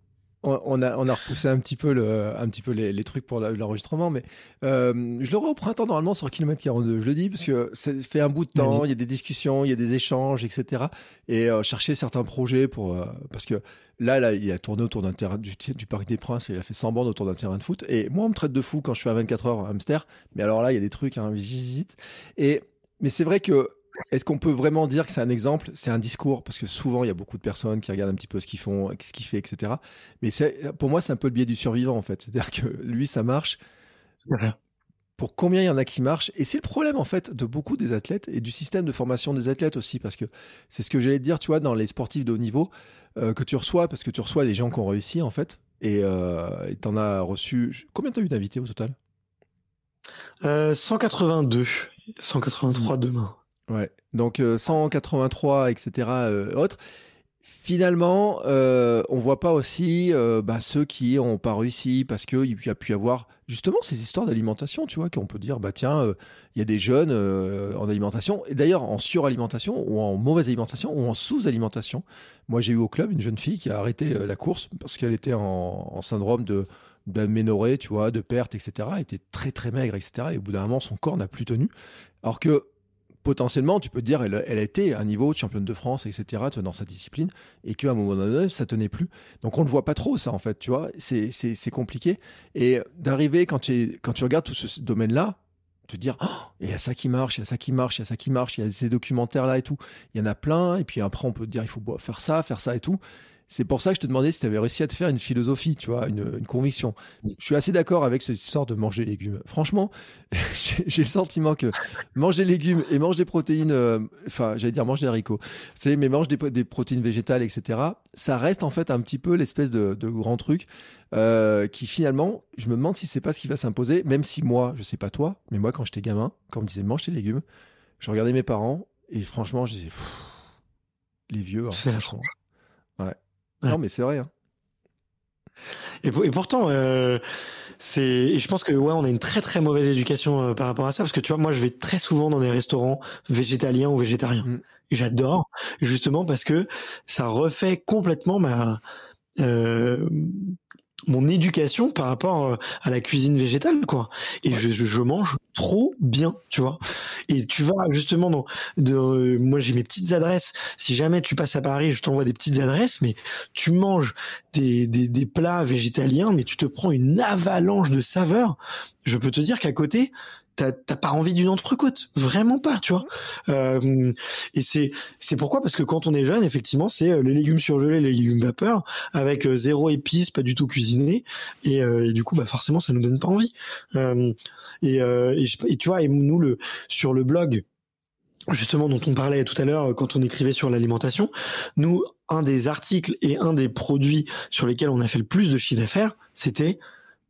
a, on a repoussé un petit peu, le, un petit peu les, les trucs pour l'enregistrement, mais euh, je l'aurai au printemps normalement sur kilomètre 42. Je le dis parce que ça fait un bout de temps, il y a des discussions, il y a des échanges, etc. Et euh, chercher certains projets pour euh, parce que là, là, il a tourné autour d'un terrain du, du, Parc des Princes et il a fait 100 bandes autour d'un terrain de foot. Et moi, on me traite de fou quand je fais à 24 heures à hamster, mais alors là, il y a des trucs, hein, et mais c'est vrai que est-ce qu'on peut vraiment dire que c'est un exemple? C'est un discours parce que souvent il y a beaucoup de personnes qui regardent un petit peu ce qu'ils font, ce qu'il fait, etc. Mais pour moi c'est un peu le biais du survivant en fait. C'est-à-dire que lui ça marche pour combien il y en a qui marchent? Et c'est le problème, en fait, de beaucoup des athlètes et du système de formation des athlètes aussi, parce que c'est ce que j'allais te dire, tu vois, dans les sportifs de haut niveau, euh, que tu reçois, parce que tu reçois des gens qui ont réussi, en fait, et euh, tu en as reçu. Combien tu as eu d'invités au total? 182, 183 demain. Ouais, donc 183, etc. autres finalement, euh, on voit pas aussi euh, bah, ceux qui ont pas réussi parce qu'il y a pu avoir justement ces histoires d'alimentation, tu vois, qu'on peut dire, bah tiens, euh, il y a des jeunes euh, en alimentation, et d'ailleurs en suralimentation, ou en mauvaise alimentation, ou en sous-alimentation. Moi, j'ai eu au club une jeune fille qui a arrêté la course parce qu'elle était en, syndrome de d'aménorrhée, tu vois, de perte, etc. Elle était très très maigre, etc. Et au bout d'un moment, son corps n'a plus tenu. Alors que potentiellement, tu peux te dire, elle, a été à un niveau de championne de France, etc., dans sa discipline, et qu'à un moment donné, ça tenait plus. Donc on ne voit pas trop, ça, en fait, tu vois, c'est compliqué. Et d'arriver, quand tu, quand tu regardes tout ce domaine-là, te dire, oh, il y a ça qui marche, il y a ça qui marche, il y a ça qui marche, il y a ces documentaires-là et tout. Il y en a plein, et puis après, on peut te dire, il faut faire ça, faire ça et tout. C'est pour ça que je te demandais si tu avais réussi à te faire une philosophie, tu vois, une, conviction. Je suis assez d'accord avec cette histoire de manger des légumes. Franchement, j'ai le sentiment que manger des légumes et manger des protéines, euh, enfin, j'allais dire manger des haricots, c'est mais mange des, protéines végétales, etc. Ça reste en fait un petit peu l'espèce de, grand truc euh, qui finalement, je me demande si c'est pas ce qui va s'imposer, même si moi, je sais pas toi, mais moi quand j'étais gamin, quand on me disait mange tes légumes, je regardais mes parents et franchement, je disais les vieux. Hein, la Ouais. Non, mais c'est vrai. Hein. Et, pourtant, euh, c'est. Et je pense que ouais, on a une très très mauvaise éducation euh, par rapport à ça, parce que tu vois, moi, je vais très souvent dans des restaurants végétaliens ou végétariens. Mm. J'adore, justement parce que ça refait complètement ma euh, mon éducation par rapport euh, à la cuisine végétale quoi. Et je, je, mange trop bien tu vois. Et tu vas justement dans de euh, moi j'ai mes petites adresses. Si jamais tu passes à Paris je t'envoie des petites adresses mais tu manges des, des, des plats végétaliens mais tu te prends une avalanche de saveurs. Je peux te dire qu'à côté t'as pas envie d'une entrecôte, vraiment pas, tu vois. Euh, et c'est c'est pourquoi? Parce que quand on est jeune, effectivement, c'est euh, les légumes surgelés, les légumes vapeur, avec euh, zéro épice, pas du tout cuisiné, et, et, du coup, bah forcément, ça nous donne pas envie. et, et, tu vois, et nous le sur le blog justement dont on parlait tout à l'heure quand on écrivait sur l'alimentation, nous, un des articles et un des produits sur lesquels on a fait le plus de chiffre d'affaires, c'était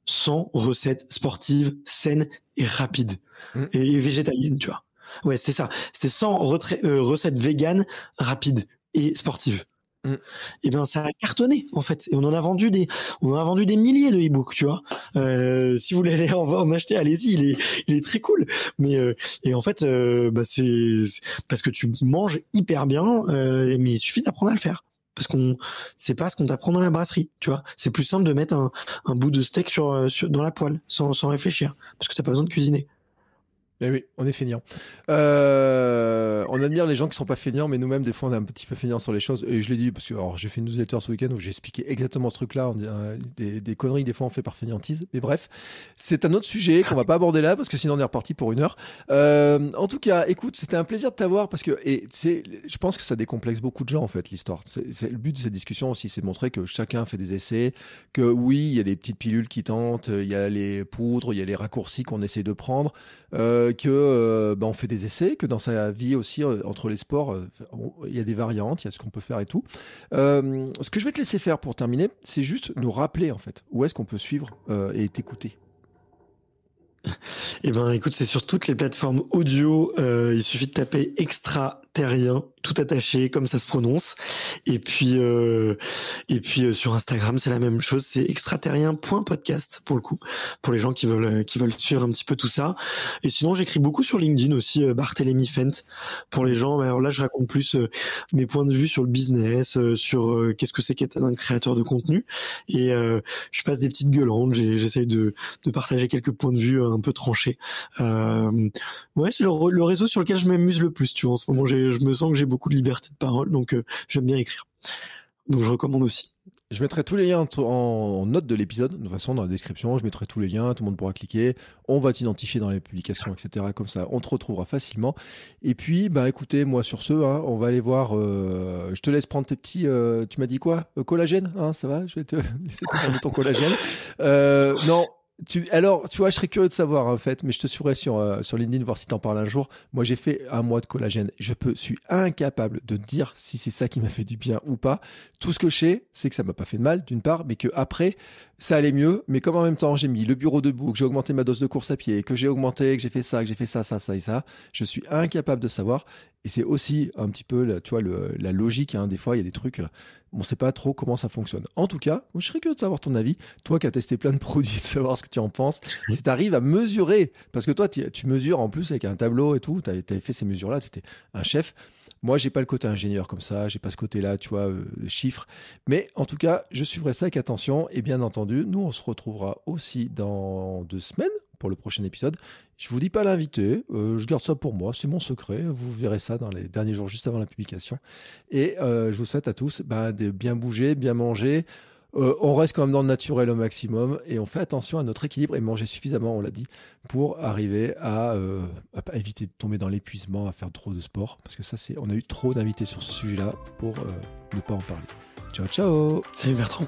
100 recettes sportives saines et rapides mm. et, végétaliennes, tu vois. Ouais, c'est ça. C'est 100 euh, recettes véganes rapides et sportives. Mm. Et eh bien ça a cartonné en fait et on en a vendu des on en a vendu des milliers de e-books tu vois euh, si vous voulez aller en, acheter allez-y il est il est très cool mais euh, et en fait bah c'est parce que tu manges hyper bien mais il suffit d'apprendre à le faire parce qu'on c'est pas ce qu'on t'apprend dans la brasserie, tu vois. C'est plus simple de mettre un, un bout de steak sur, euh, sur, dans la poêle sans, sans réfléchir, parce que t'as pas besoin de cuisiner. Eh oui, on est feignant. Euh, on admire les gens qui sont pas feignants, mais nous-mêmes, des fois, on est un petit peu feignants sur les choses. Et je l'ai dit, parce que j'ai fait une newsletter ce week-end où j'ai expliqué exactement ce truc-là. Euh, des, des, conneries, des fois, on fait par feignantise. Mais bref, c'est un autre sujet qu'on va pas aborder là, parce que sinon, on est reparti pour une heure. Euh, en tout cas, écoute, c'était un plaisir de t'avoir, parce que, et je pense que ça décomplexe beaucoup de gens, en fait, l'histoire. C'est le but de cette discussion aussi, c'est de montrer que chacun fait des essais, que oui, il y a des petites pilules qui tentent, il y a les poudres, il y a les raccourcis qu'on essaie de prendre, euh, que euh, bah, on fait des essais, que dans sa vie aussi, euh, entre les sports, euh, il y a des variantes, il y a ce qu'on peut faire et tout. ce que je vais te laisser faire pour terminer, c'est juste nous rappeler en fait où est-ce qu'on peut suivre et t'écouter. Eh ben, écoute, c'est sur toutes les plateformes audio. il suffit de taper extra terrien, tout attaché comme ça se prononce. Et puis euh, et puis euh, sur Instagram, c'est la même chose, c'est extraterrien.podcast pour le coup, pour les gens qui veulent qui veulent suivre un petit peu tout ça. Et sinon, j'écris beaucoup sur LinkedIn aussi euh, Barthélémy Fent pour les gens. Alors là, je raconte plus euh, mes points de vue sur le business, sur qu'est-ce que c'est qu'être un créateur de contenu et je passe des petites gueulantes, j'essaye de de partager quelques points de vue un peu tranchés. ouais, c'est le, le réseau sur lequel je m'amuse le plus, tu vois. En ce moment, j'ai je me sens que j'ai beaucoup de liberté de parole, donc euh, j'aime bien écrire. Donc je recommande aussi. Je mettrai tous les liens en note de l'épisode. De toute façon, dans la description, je mettrai tous les liens. Tout le monde pourra cliquer. On va t'identifier dans les publications, etc. Comme ça, on te retrouvera facilement. Et puis, bah, écoutez, moi, sur ce, hein, on va aller voir. Euh, je te laisse prendre tes petits. Euh, tu m'as dit quoi? Collagène? Hein, Ça va? Je vais te laisser prendre ton collagène. non, Alors, tu vois, je serais curieux de savoir en fait, mais je te suivrai sur, euh, sur LinkedIn voir si t'en parles un jour. Moi, j'ai fait un mois de collagène. Je peux, suis incapable de dire si c'est ça qui m'a fait du bien ou pas. Tout ce que je sais, c'est que ça m'a pas fait de mal, d'une part, mais que après, ça allait mieux. Mais comme en même temps, j'ai mis le bureau debout, que j'ai augmenté ma dose de course à pied, que j'ai augmenté, que j'ai fait ça, que j'ai fait ça, ça, ça et ça, je suis incapable de savoir. Et c'est aussi un petit peu, tu vois, le, la logique. Hein. Des fois, il y a des trucs, euh, on ne sait pas trop comment ça fonctionne. En tout cas, je serais curieux de savoir ton avis. Toi qui as testé plein de produits, de savoir ce que tu en penses. Si tu arrives à mesurer, parce que toi, tu, mesures en plus avec un tableau et tout, tu avais fait ces mesures-là, tu étais un chef. Moi, j'ai pas le côté ingénieur comme ça, j'ai pas ce côté-là, tu vois, euh, chiffres. Mais en tout cas, je suivrai ça avec attention. Et bien entendu, nous, on se retrouvera aussi dans deux semaines pour le prochain épisode. Je vous dis pas l'invité, euh, je garde ça pour moi, c'est mon secret. Vous verrez ça dans les derniers jours juste avant la publication. Et euh, je vous souhaite à tous bah, de bien bouger, bien manger. Euh, on reste quand même dans le naturel au maximum et on fait attention à notre équilibre et manger suffisamment, on l'a dit, pour arriver à, à, éviter de tomber dans l'épuisement, à faire trop de sport. Parce que ça, c'est, on a eu trop d'invités sur ce sujet-là pour ne pas en parler. Ciao, ciao Salut Bertrand